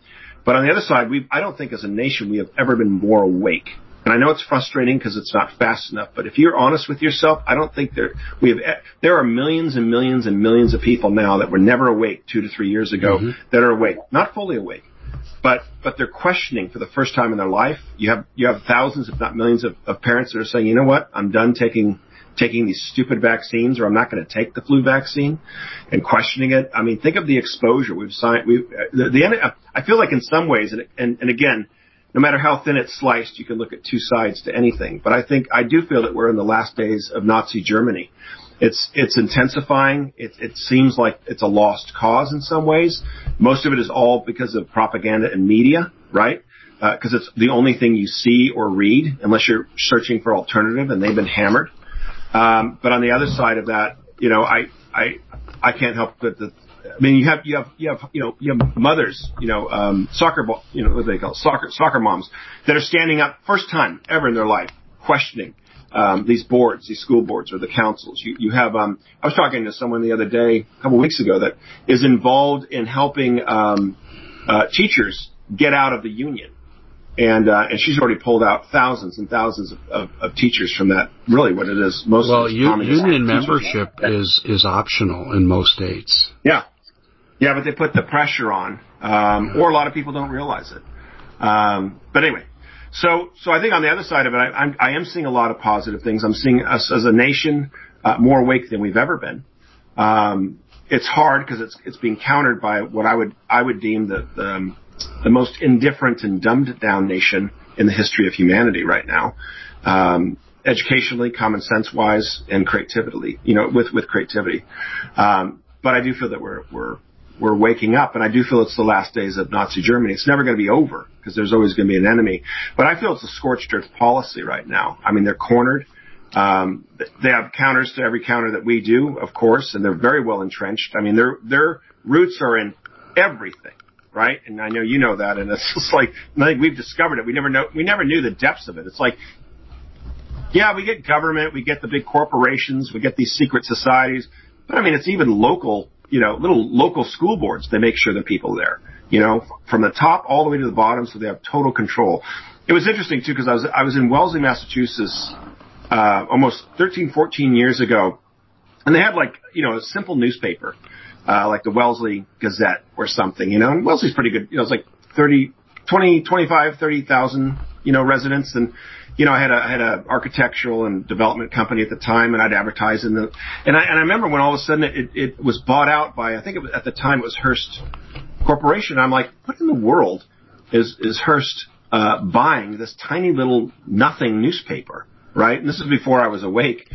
Speaker 2: but on the other side, we I don't think as a nation we have ever been more awake. And I know it's frustrating because it's not fast enough. But if you're honest with yourself, I don't think there we have there are millions and millions and millions of people now that were never awake two to three years ago mm-hmm. that are awake, not fully awake, but but they're questioning for the first time in their life. You have you have thousands, if not millions, of, of parents that are saying, you know what, I'm done taking taking these stupid vaccines or I'm not going to take the flu vaccine and questioning it. I mean, think of the exposure we've signed. We've, the, the I feel like in some ways, and, and and again, no matter how thin it's sliced, you can look at two sides to anything. But I think I do feel that we're in the last days of Nazi Germany. It's it's intensifying. It, it seems like it's a lost cause in some ways. Most of it is all because of propaganda and media, right? Because uh, it's the only thing you see or read, unless you're searching for alternative, and they've been hammered. Um, but on the other side of that, you know, I, I, I can't help but the, I mean, you have, you have, you have, you know, you have mothers, you know, um, soccer, you know, what do they call it? soccer, soccer moms that are standing up first time ever in their life questioning, um, these boards, these school boards or the councils. You, you have, um, I was talking to someone the other day, a couple weeks ago that is involved in helping, um, uh, teachers get out of the union she's already pulled out thousands and thousands of, of, of teachers from that. Really, what it is most
Speaker 1: well, union membership is is optional in most states.
Speaker 2: Yeah, yeah, but they put the pressure on, um, or a lot of people don't realize it. Um, but anyway, so so I think on the other side of it, I, I'm, I am seeing a lot of positive things. I'm seeing us as a nation uh, more awake than we've ever been. Um, it's hard because it's it's being countered by what I would I would deem that the, the most indifferent and dumbed down nation in the history of humanity right now. Um, educationally, common sense wise, and creatively, you know, with, with creativity. Um, but I do feel that we're, we're, we're waking up and I do feel it's the last days of Nazi Germany. It's never going to be over because there's always going to be an enemy. But I feel it's a scorched earth policy right now. I mean, they're cornered. Um, they have counters to every counter that we do, of course, and they're very well entrenched. I mean, their, their roots are in everything right? And I know you know that, and it's just like I think we've discovered it. We never know, we never knew the depths of it. It's like, yeah, we get government, we get the big corporations, we get these secret societies, but I mean, it's even local, you know, little local school boards. They make sure the people are there, you know, from the top all the way to the bottom, so they have total control. it was interesting too because I was I was in Wellesley, Massachusetts, uh, almost 13, 14 years ago, and they had like you know a simple newspaper, uh, like the Wellesley Gazette or something. You know, and Wellesley's pretty good. You know, it's like 30, 20, 25, 30,000 you know residents, and you know I had a I had a architectural and development company at the time, and I'd advertise in the and I and I remember when all of a sudden it, it was bought out by I think it was, at the time it was Hearst Corporation. I'm like, what in the world is is Hearst uh, buying this tiny little nothing newspaper, right? And this is before I was awake.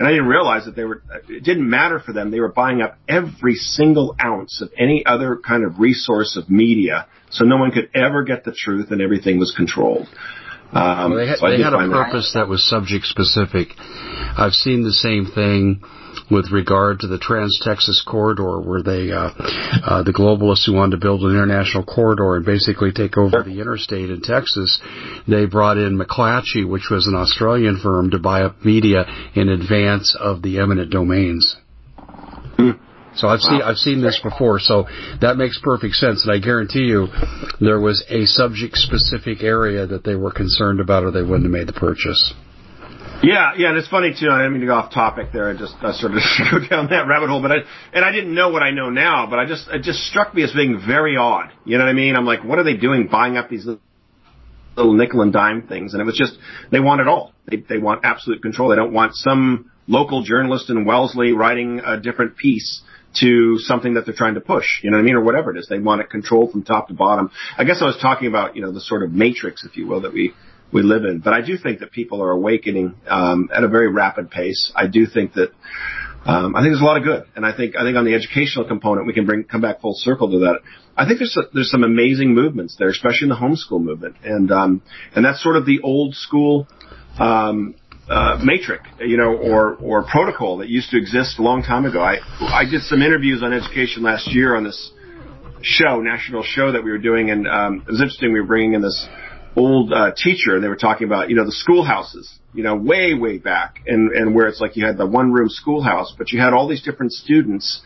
Speaker 2: And I didn't realize that they were, it didn't matter for them. They were buying up every single ounce of any other kind of resource of media. So no one could ever get the truth and everything was controlled.
Speaker 1: Um, well, they had, so they had a purpose that. that was subject specific. I've seen the same thing with regard to the Trans-Texas corridor, where they, uh, uh, the globalists who wanted to build an international corridor and basically take over the interstate in Texas, they brought in McClatchy, which was an Australian firm, to buy up media in advance of the eminent domains. Hmm. So I've seen I've seen this before, so that makes perfect sense, and I guarantee you, there was a subject specific area that they were concerned about, or they wouldn't have made the purchase.
Speaker 2: Yeah, yeah, and it's funny too. I didn't mean to go off topic there. I just I sort of go down that rabbit hole, but I and I didn't know what I know now, but I just it just struck me as being very odd. You know what I mean? I'm like, what are they doing, buying up these little nickel and dime things? And it was just they want it all. They they want absolute control. They don't want some local journalist in Wellesley writing a different piece to something that they're trying to push, you know what I mean, or whatever it is. They want it controlled from top to bottom. I guess I was talking about, you know, the sort of matrix, if you will, that we we live in. But I do think that people are awakening um, at a very rapid pace. I do think that um, I think there's a lot of good, and I think I think on the educational component we can bring come back full circle to that. I think there's some amazing movements there, especially in the homeschool movement, and um, and that's sort of the old school um, uh, matrix, you know, or or protocol that used to exist a long time ago. I I did some interviews on education last year on this show, national show that we were doing, and um, it was interesting. We were bringing in this old uh, teacher, and they were talking about you know the schoolhouses, you know, way way back, and and where it's like you had the one room schoolhouse, but you had all these different students,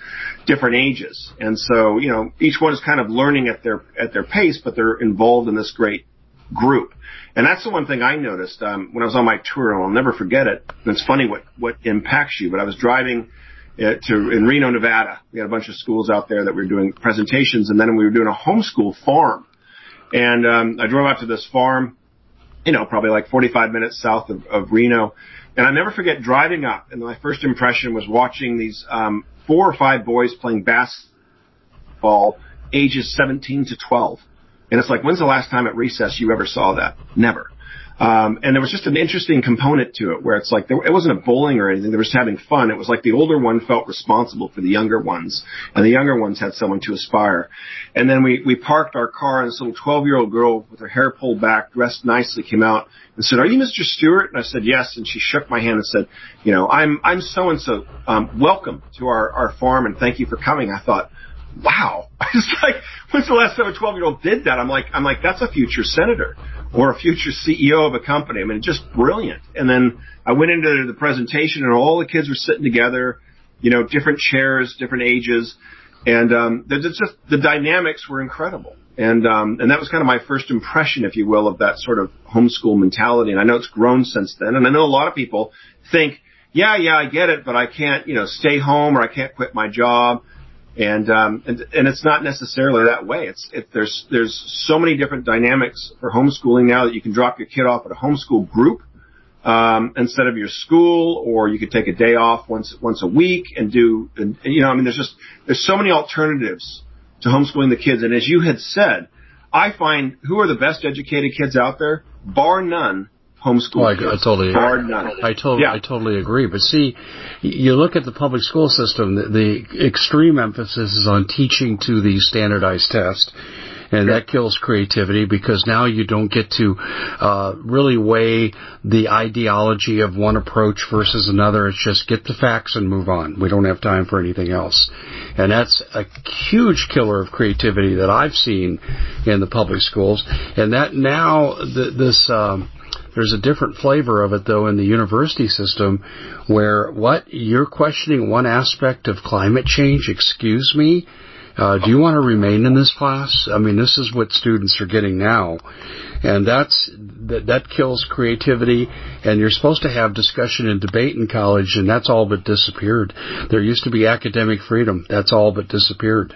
Speaker 2: different ages, and so you know each one is kind of learning at their at their pace, but they're involved in this great group. And that's the one thing I noticed um, when I was on my tour, and I'll never forget it. And it's funny what what impacts you. But I was driving uh, to in Reno, Nevada. We had a bunch of schools out there that we were doing presentations, and then we were doing a homeschool farm and um, I drove out to this farm, you know, probably like 45 minutes south of, of Reno. And I never forget driving up, and my first impression was watching these um, four or five boys playing basketball, ages 17 to 12. And it's like, when's the last time at recess you ever saw that? Never. Um, and there was just an interesting component to it where it's like there, it wasn't a bowling or anything. They were just having fun. It was like the older one felt responsible for the younger ones, and the younger ones had someone to aspire. And then we we parked our car, and this little 12 year old girl with her hair pulled back, dressed nicely, came out and said, "Are you Mr. Stewart?" And I said, "Yes." And she shook my hand and said, "You know, I'm I'm so and so. Um, welcome to our our farm, and thank you for coming." I thought wow. It's like, when's the last time a 12 year old did that? I'm like, I'm like, that's a future senator or a future CEO of a company. I mean, just brilliant. And then I went into the presentation and all the kids were sitting together, you know, different chairs, different ages. And, um, it's just, the dynamics were incredible. And, um, and that was kind of my first impression, if you will, of that sort of homeschool mentality. And I know it's grown since then. And I know a lot of people think, yeah, yeah, I get it, but I can't, you know, stay home or I can't quit my job and um, and and it's not necessarily that way. It's it, there's there's so many different dynamics for homeschooling now that you can drop your kid off at a homeschool group um, instead of your school, or you could take a day off once once a week and do. And, you know, I mean, there's just there's so many alternatives to homeschooling the kids. And as you had said, I find who are the best educated kids out there, bar none, homeschool. Oh, I, I,
Speaker 1: totally, I totally, yeah. I totally agree. But see, you look at the public school system. The, the extreme emphasis is on teaching to the standardized test. And that kills creativity because now you don't get to uh, really weigh the ideology of one approach versus another. It's just get the facts and move on. We don't have time for anything else. And that's a huge killer of creativity that I've seen in the public schools. And that now, the, this, um, there's a different flavor of it though in the university system where what you're questioning one aspect of climate change, excuse me, Uh, do you want to remain in this class? I mean, this is what students are getting now, and that's that that kills creativity. And you're supposed to have discussion and debate in college, and that's all but disappeared. There used to be academic freedom. That's all but disappeared.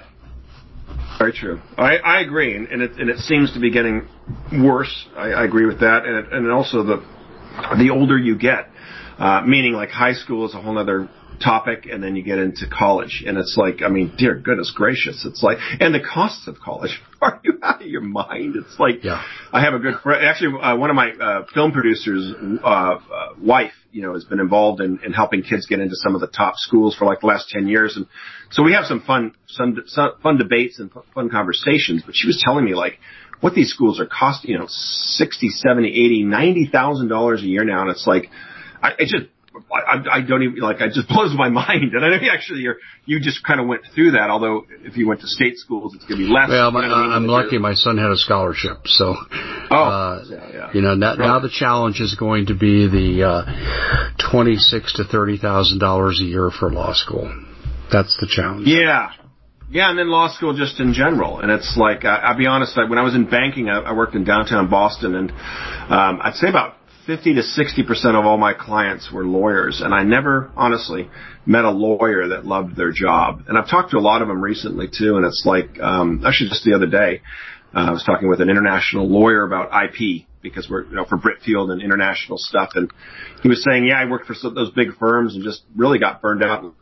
Speaker 2: Very true. I, I agree, and, it, and it seems to be getting worse. I, I agree with that, and it, and also the the older you get, uh, meaning like high school is a whole other topic and then you get into college and it's like i mean dear goodness gracious it's like and the costs of college are you out of your mind it's like
Speaker 1: yeah.
Speaker 2: i have a good friend actually uh, one of my uh, film producers uh, uh, wife you know has been involved in, in helping kids get into some of the top schools for like the last 10 years and so we have some fun some, some fun debates and fun conversations but she was telling me like what these schools are costing you know 60 70 80 90 thousand dollars a year now and it's like I, it just I, I don't even like. I just blows my mind. And I know actually you're you just kind of went through that. Although if you went to state schools, it's going to be less.
Speaker 1: Well, my, you I mean? I'm lucky. My son had a scholarship, so
Speaker 2: oh, uh, yeah, yeah.
Speaker 1: you know now, right. now the challenge is going to be the uh, twenty six to thirty thousand dollars a year for law school. That's the challenge.
Speaker 2: Yeah. Yeah, and then law school just in general. And it's like, I, I'll be honest, I, when I was in banking, I, I worked in downtown Boston, and um, I'd say about 50 to 60% of all my clients were lawyers, and I never, honestly, met a lawyer that loved their job. And I've talked to a lot of them recently too, and it's like, um, actually just the other day, uh, I was talking with an international lawyer about IP because we're, you know, for Britfield and international stuff, and he was saying, yeah, I worked for some, those big firms and just really got burned out and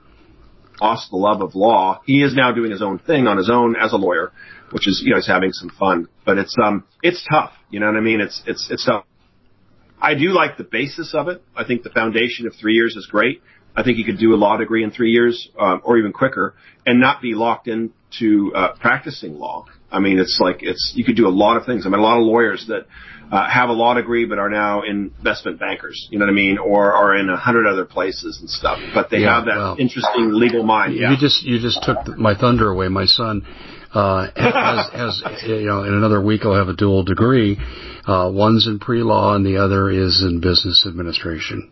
Speaker 2: lost the love of law. He is now doing his own thing on his own as a lawyer, which is, you know, he's having some fun, but it's, um, it's tough. You know what I mean? It's, it's, it's tough I do like the basis of it. I think the foundation of three years is great. I think you could do a law degree in three years, um, or even quicker, and not be locked into uh, practicing law. I mean, it's like it's you could do a lot of things. I mean, a lot of lawyers that uh, have a law degree but are now investment bankers. You know what I mean, or are in a hundred other places and stuff. But they yeah, have that interesting legal mind.
Speaker 1: Yeah. You just you just took my thunder away. My son uh, has, has you know in another week he'll have a dual degree uh, one's in pre-law and the other is in business administration.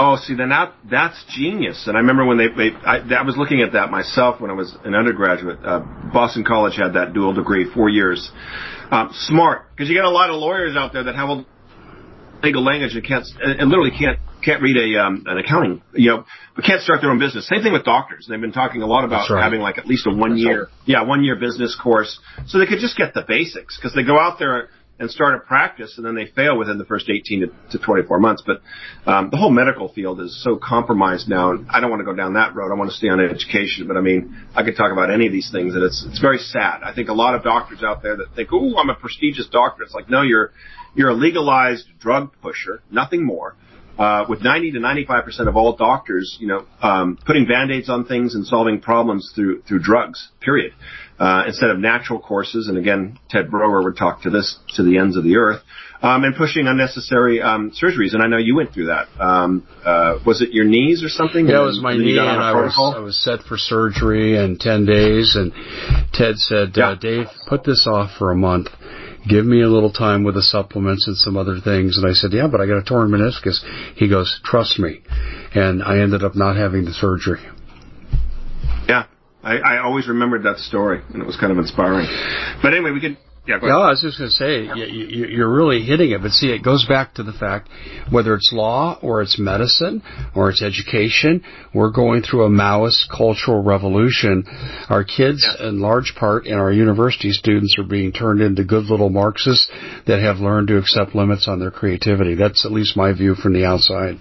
Speaker 2: Oh, see, then that that's genius. And I remember when they, they I, I was looking at that myself when I was an undergraduate. Uh, Boston College had that dual degree, four years. Um, smart, because you get a lot of lawyers out there that have a legal language and can't and literally can't can't read a um, an accounting, you know, but can't start their own business. Same thing with doctors. They've been talking a lot about right. having like at least a one year, yeah, one year business course, so they could just get the basics because they go out there and start a practice and then they fail within the first 18 to, to 24 months. But um, the whole medical field is so compromised now, and I don't want to go down that road. I want to stay on education. But I mean, I could talk about any of these things, and it's it's very sad. I think a lot of doctors out there that think, "Oh, I'm a prestigious doctor." It's like, no, you're you're a legalized drug pusher, nothing more. Uh, with 90 to 95 percent of all doctors, you know, um, putting band-aids on things and solving problems through through drugs. Period uh, instead of natural courses. And again, Ted Broer would talk to this to the ends of the earth. Um, and pushing unnecessary um, surgeries. And I know you went through that. Um, uh, was it your knees or something?
Speaker 1: Yeah, it was my knee, and I was, I was set for surgery in 10 days. And Ted said, uh, yeah. uh, Dave, put this off for a month. Give me a little time with the supplements and some other things. And I said, yeah, but I got a torn meniscus. He goes, trust me. And I ended up not having the surgery.
Speaker 2: I, I always remembered that story, and it was kind of inspiring. But anyway, we could yeah,
Speaker 1: no, I was just going to say you, are really hitting it, but see, it goes back to the fact whether it's law or it's medicine or it's education, we're going through a Maoist cultural revolution. Our kids, in large part, and our university students are being turned into good little Marxists that have learned to accept limits on their creativity. That's at least my view from the outside.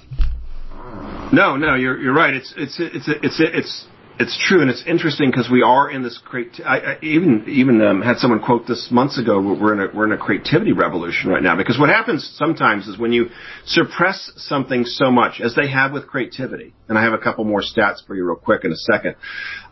Speaker 2: No, no, you're you're right. It's it's it's it's it's it's true, and it's interesting because we are in this great. I, I even even um, had someone quote this months ago. We're in a we're in a creativity revolution right now because what happens sometimes is when you suppress something so much as they have with creativity. And I have a couple more stats for you real quick in a second.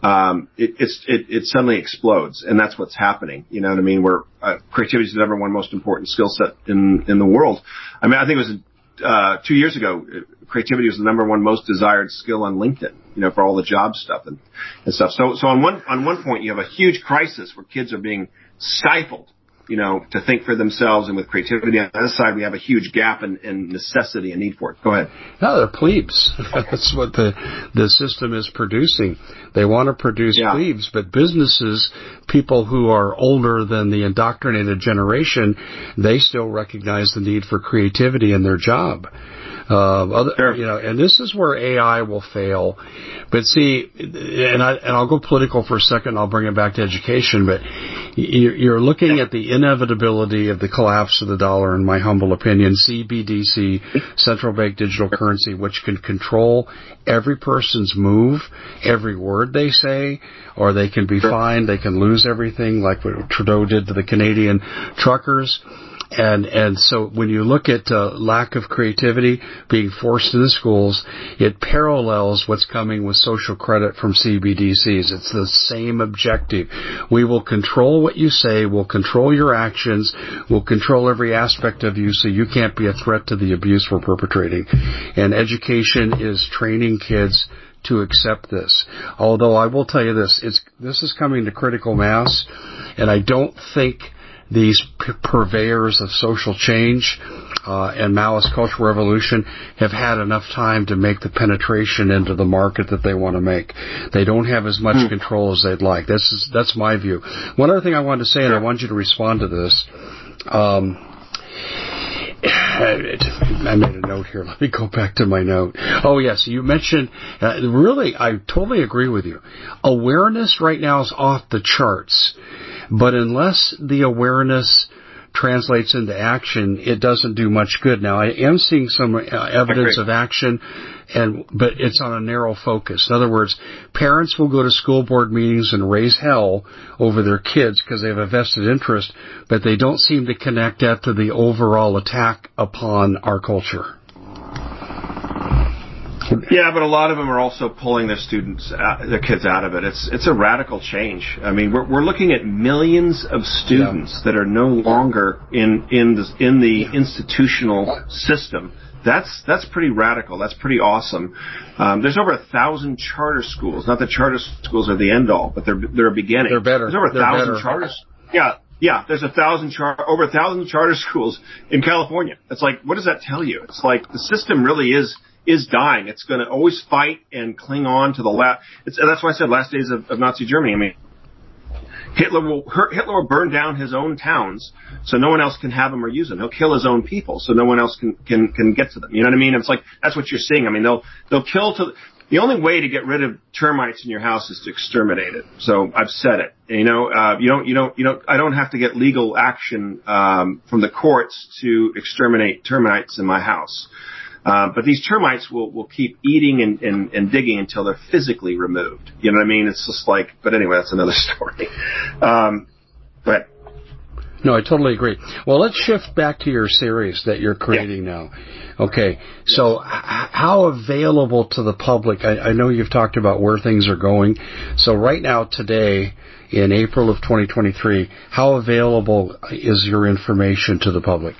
Speaker 2: Um, it, it's it, it suddenly explodes, and that's what's happening. You know what I mean? Where uh, creativity is the number one most important skill set in in the world. I mean, I think it was uh, two years ago, creativity was the number one most desired skill on LinkedIn, you know, for all the job stuff and, and stuff. So, so on one, on one point, you have a huge crisis where kids are being stifled you know, to think for themselves and with creativity. On the other side, we have a huge gap in, in necessity and need for it. Go ahead.
Speaker 1: No, they're plebes. That's what the the system is producing. They want to produce yeah. plebes, but businesses, people who are older than the indoctrinated generation, they still recognize the need for creativity in their job. Uh, other, sure. you know, and this is where AI will fail. But see, and I and I'll go political for a second. And I'll bring it back to education. But you're looking at the inevitability of the collapse of the dollar, in my humble opinion. CBDC, central bank digital currency, which can control every person's move, every word they say, or they can be fined, they can lose everything, like what Trudeau did to the Canadian truckers and and so when you look at uh, lack of creativity being forced in the schools, it parallels what's coming with social credit from CBDCs. It's the same objective. We will control what you say, we'll control your actions, we'll control every aspect of you, so you can't be a threat to the abuse we're perpetrating. And education is training kids to accept this. Although I will tell you this, it's this is coming to critical mass, and I don't think these purveyors of social change uh, and Maoist cultural revolution have had enough time to make the penetration into the market that they want to make. They don't have as much hmm. control as they'd like. This is that's my view. One other thing I wanted to say, and I want you to respond to this. Um, I made a note here. Let me go back to my note. Oh yes, you mentioned uh, really. I totally agree with you. Awareness right now is off the charts. But unless the awareness translates into action, it doesn't do much good. Now, I am seeing some uh, evidence of action, and but it's on a narrow focus. In other words, parents will go to school board meetings and raise hell over their kids because they have a vested interest, but they don't seem to connect that to the overall attack upon our culture.
Speaker 2: Yeah, but a lot of them are also pulling their students, out, their kids out of it. It's it's a radical change. I mean, we're we're looking at millions of students yeah. that are no longer in in the in the institutional system. That's that's pretty radical. That's pretty awesome. Um, there's over a thousand charter schools. Not that charter schools are the end all, but they're they're a beginning.
Speaker 1: They're better.
Speaker 2: There's over a
Speaker 1: they're
Speaker 2: thousand better. charters. Yeah, yeah, there's a thousand char- over a thousand charter schools in California. It's like, what does that tell you? It's like the system really is is dying. It's going to always fight and cling on to the last. That's why I said last days of, of Nazi Germany. I mean, Hitler will Hitler will burn down his own towns so no one else can have them or use them. He'll kill his own people so no one else can can can get to them. You know what I mean? It's like that's what you're seeing. I mean, they'll they'll kill to the only way to get rid of termites in your house is to exterminate it. So I've said it. You know, uh, you don't, you don't, you don't. I don't have to get legal action um, from the courts to exterminate termites in my house. Uh, but these termites will, will keep eating and, and, and digging until they're physically removed. You know what I mean? It's just like, but anyway, that's another story. Um, but
Speaker 1: no, I totally agree. Well, let's shift back to your series that you're creating yeah. now. Okay, so h- how available to the public? I, I know you've talked about where things are going. So right now, today, in April of 2023, how available is your information to the public?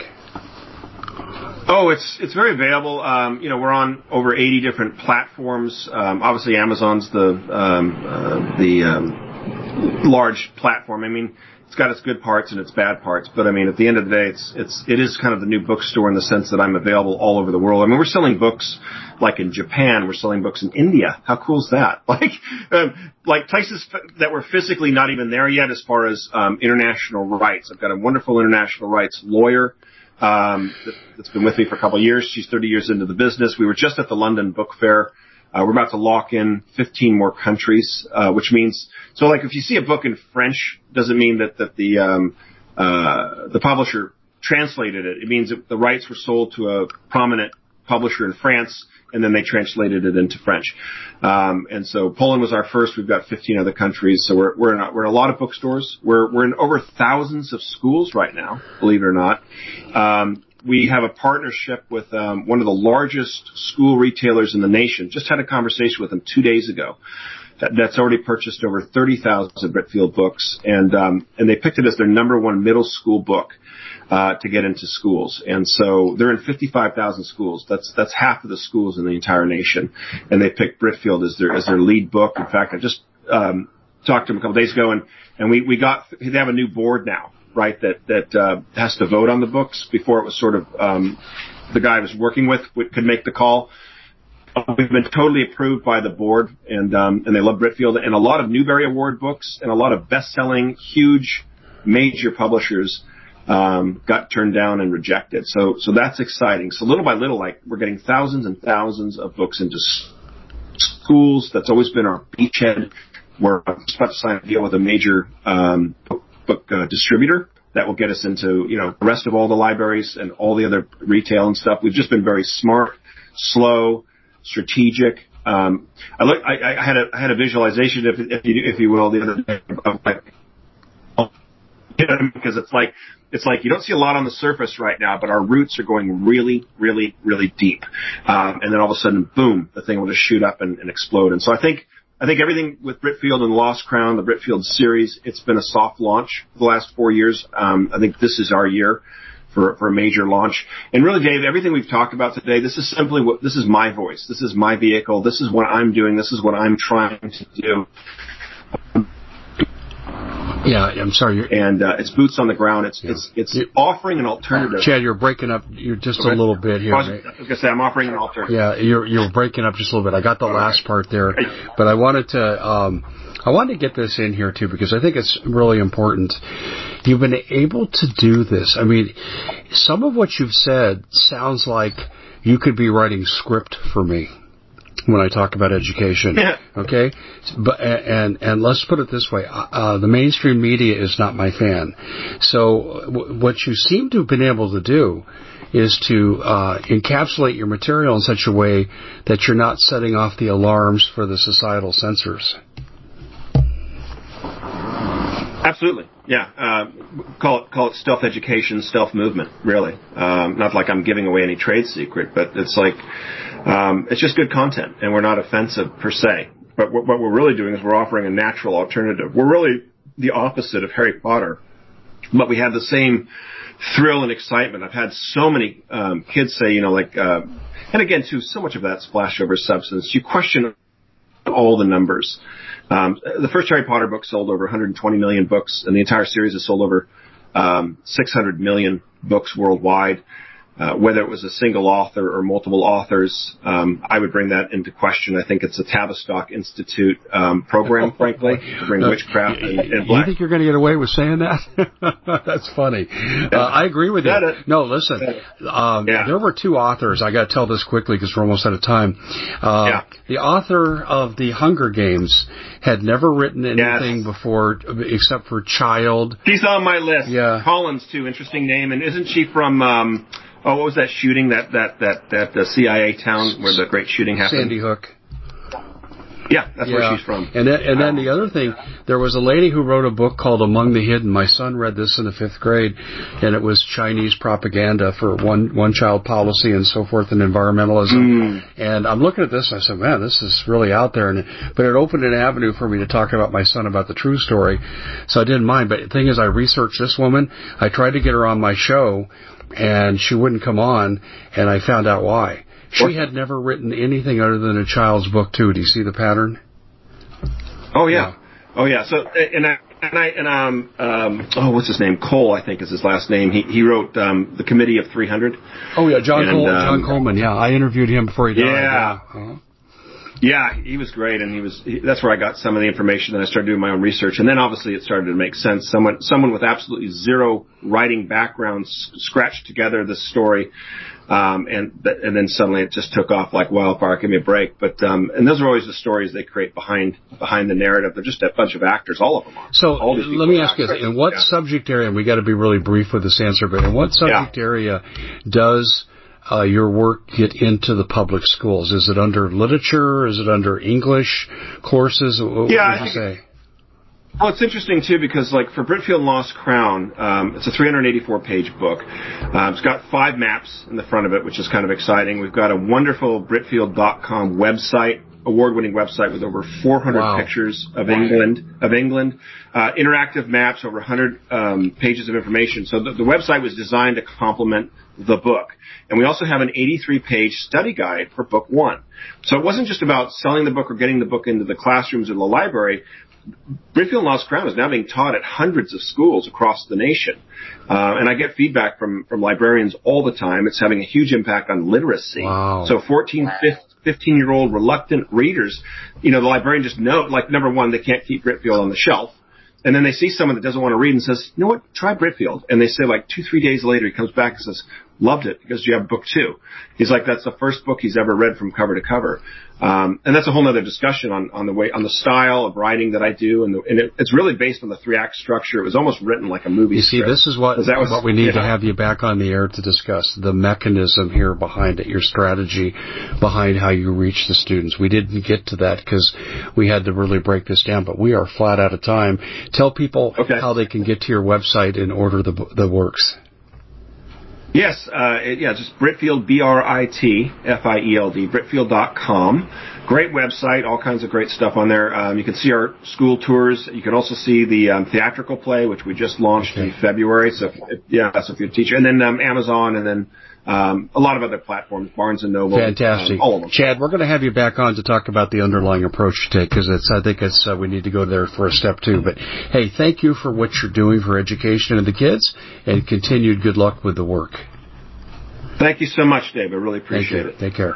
Speaker 2: Oh, it's it's very available. Um, you know, we're on over 80 different platforms. Um, obviously, Amazon's the um, uh, the um, large platform. I mean, it's got its good parts and its bad parts, but I mean, at the end of the day, it's it's it is kind of the new bookstore in the sense that I'm available all over the world. I mean, we're selling books like in Japan, we're selling books in India. How cool is that? Like um, like places that were physically not even there yet as far as um, international rights. I've got a wonderful international rights lawyer um, that's been with me for a couple of years. She's 30 years into the business. We were just at the London Book Fair. Uh, we're about to lock in 15 more countries, uh, which means so like if you see a book in French, doesn't mean that that the um, uh, the publisher translated it. It means that the rights were sold to a prominent publisher in France and then they translated it into French. Um, and so Poland was our first. We've got 15 other countries. So we're, we're in a, we're in a lot of bookstores. We're, we're in over thousands of schools right now, believe it or not. Um, we have a partnership with um, one of the largest school retailers in the nation. Just had a conversation with them two days ago. That's already purchased over 30,000 Britfield books, and um, and they picked it as their number one middle school book uh, to get into schools. And so they're in 55,000 schools. That's that's half of the schools in the entire nation. And they picked Britfield as their as their lead book. In fact, I just um, talked to them a couple days ago, and and we we got they have a new board now. right, that that uh, has to vote on the books. Before it was sort of um, the guy I was working with could make the call. We've been totally approved by the board, and um, and they love Britfield, and a lot of Newbery Award books, and a lot of best-selling, huge, major publishers um, got turned down and rejected. So so that's exciting. So little by little, like we're getting thousands and thousands of books into schools. That's always been our beachhead. We're about to sign a deal with a major um, book, book uh, distributor that will get us into you know the rest of all the libraries and all the other retail and stuff. We've just been very smart, slow strategic. Um, I look, I, I had a I had a visualization, if if you, if you will, the other day of like, because it's like it's like you don't see a lot on the surface right now, but our roots are going really, really, really deep, um, and then all of a sudden, boom, the thing will just shoot up and, and explode. And so I think I think everything with Britfield and Lost Crown, the Britfield series, it's been a soft launch for the last four years. Um, I think this is our year for, for a major launch. And really, Dave, everything we've talked about today, this is simply what, this is my voice. This is my vehicle. This is what I'm doing. This is what I'm trying to do.
Speaker 1: Yeah, I'm sorry.
Speaker 2: And uh, it's boots on the ground. It's yeah. it's it's offering an alternative.
Speaker 1: Chad, you're breaking up. You're just okay. a little bit here. I was,
Speaker 2: I was gonna say I'm offering an alternative.
Speaker 1: Yeah, you're you're breaking up just a little bit. I got the All last right. part there, but I wanted to um, I wanted to get this in here too because I think it's really important. You've been able to do this. I mean, some of what you've said sounds like you could be writing script for me when I talk about education.
Speaker 2: Yeah.
Speaker 1: Okay, but and and let's put it this way: uh, uh, the mainstream media is not my fan. So w- what you seem to have been able to do is to uh, encapsulate your material in such a way that you're not setting off the alarms for the societal censors.
Speaker 2: Absolutely, yeah. Uh, call it call it stealth education, stealth movement. Really, um, not like I'm giving away any trade secret, but it's like um, it's just good content, and we're not offensive per se. But what, what we're really doing is we're offering a natural alternative. We're really the opposite of Harry Potter, but we have the same thrill and excitement. I've had so many um, kids say, you know, like, uh, and again, too, so much of that splash over substance. You question all the numbers. Um, the first Harry Potter book sold over 120 million books, and the entire series has sold over um, 600 million books worldwide. Uh, whether it was a single author or multiple authors, um, I would bring that into question. I think it's a Tavistock Institute um, program, frankly, to bring no, witchcraft and, and
Speaker 1: black. You think you're going to get away with saying that? That's funny. Uh, I agree with you. No, listen. Um, yeah. There were two authors. I got to tell this quickly because we're almost out of time. Uh, yeah. The author of the Hunger Games had never written anything yes. before except for Child.
Speaker 2: She's on my list.
Speaker 1: Yeah.
Speaker 2: Collins too. Interesting name. And isn't she from? Oh, what was that shooting? That that that that the CIA town where the great shooting happened.
Speaker 1: Sandy Hook.
Speaker 2: Yeah, that's yeah. where she's from.
Speaker 1: And then, and then the other thing, there was a lady who wrote a book called Among the Hidden. My son read this in the fifth grade, and it was Chinese propaganda for one one child policy and so forth and environmentalism. Mm. And I'm looking at this, and I said, man, this is really out there. And but it opened an avenue for me to talk about my son about the true story, so I didn't mind. But the thing is, I researched this woman. I tried to get her on my show and she wouldn't come on, and I found out why. She had never written anything other than a child's book too. Do you see the pattern?
Speaker 2: Oh yeah, yeah. oh yeah. So and I and I and um um oh what's his name Cole I think is his last name. He he wrote um the Committee of 300.
Speaker 1: Oh yeah, John and, Cole, um, John Coleman. Yeah, I interviewed him before he died.
Speaker 2: Yeah. Yeah. Uh-huh. Yeah, he was great, and he was. He, that's where I got some of the information. Then I started doing my own research, and then obviously it started to make sense. Someone, someone with absolutely zero writing background s- scratched together this story, um, and th- and then suddenly it just took off like wildfire. Give me a break. But um, and those are always the stories they create behind behind the narrative. They're just a bunch of actors, all of them are.
Speaker 1: So let me ask you: In what yeah. subject area? And we got to be really brief with this answer, but in what subject yeah. area does uh, your work get into the public schools? Is it under literature? Is it under English courses? What
Speaker 2: yeah,
Speaker 1: would you say?
Speaker 2: Well, it's interesting too because, like, for Britfield Lost Crown, um, it's a 384-page book. Uh, it's got five maps in the front of it, which is kind of exciting. We've got a wonderful Britfield.com website award-winning website with over 400 wow. pictures of England, of England, uh, interactive maps, over 100 um, pages of information. So the, the, website was designed to complement the book. And we also have an 83-page study guide for book one. So it wasn't just about selling the book or getting the book into the classrooms or the library. Britfield Lost Crown is now being taught at hundreds of schools across the nation. Uh, and I get feedback from, from librarians all the time. It's having a huge impact on literacy.
Speaker 1: Wow.
Speaker 2: So 14, 15 year old reluctant readers, you know, the librarian just know, like number one, they can't keep Britfield on the shelf. And then they see someone that doesn't want to read and says, you know what, try Britfield. And they say like two, three days later, he comes back and says, loved it because you have book two. He's like, that's the first book he's ever read from cover to cover. Um, and that's a whole other discussion on, on the way, on the style of writing that I do. And, the, and it, it's really based on the three act structure. It was almost written like a movie
Speaker 1: You see,
Speaker 2: script.
Speaker 1: this is what,
Speaker 2: that was,
Speaker 1: what we need
Speaker 2: yeah.
Speaker 1: to have you back on the air to discuss the mechanism here behind it, your strategy behind how you reach the students. We didn't get to that because we had to really break this down, but we are flat out of time. Tell people
Speaker 2: Okay.
Speaker 1: how they can get to your website and order the, the works.
Speaker 2: Yes, uh, it, yeah, just Britfield, B-R-I-T-F-I-E-L-D, Britfield.com. Great website, all kinds of great stuff on there. Um, you can see our school tours. You can also see the um, theatrical play, which we just launched in February. So, if, yeah, so if you're a teacher, and then um, Amazon, and then um, a lot of other platforms, Barnes and Noble,
Speaker 1: Fantastic.
Speaker 2: um, all of them.
Speaker 1: Chad, we're going to have you back on to talk about the underlying approach you take because it's, I think it's, uh, we need to go there for a step two. But hey, thank you for what you're doing for education and the kids and continued good luck with the work.
Speaker 2: Thank you so much, Dave. I really appreciate it.
Speaker 1: Take care.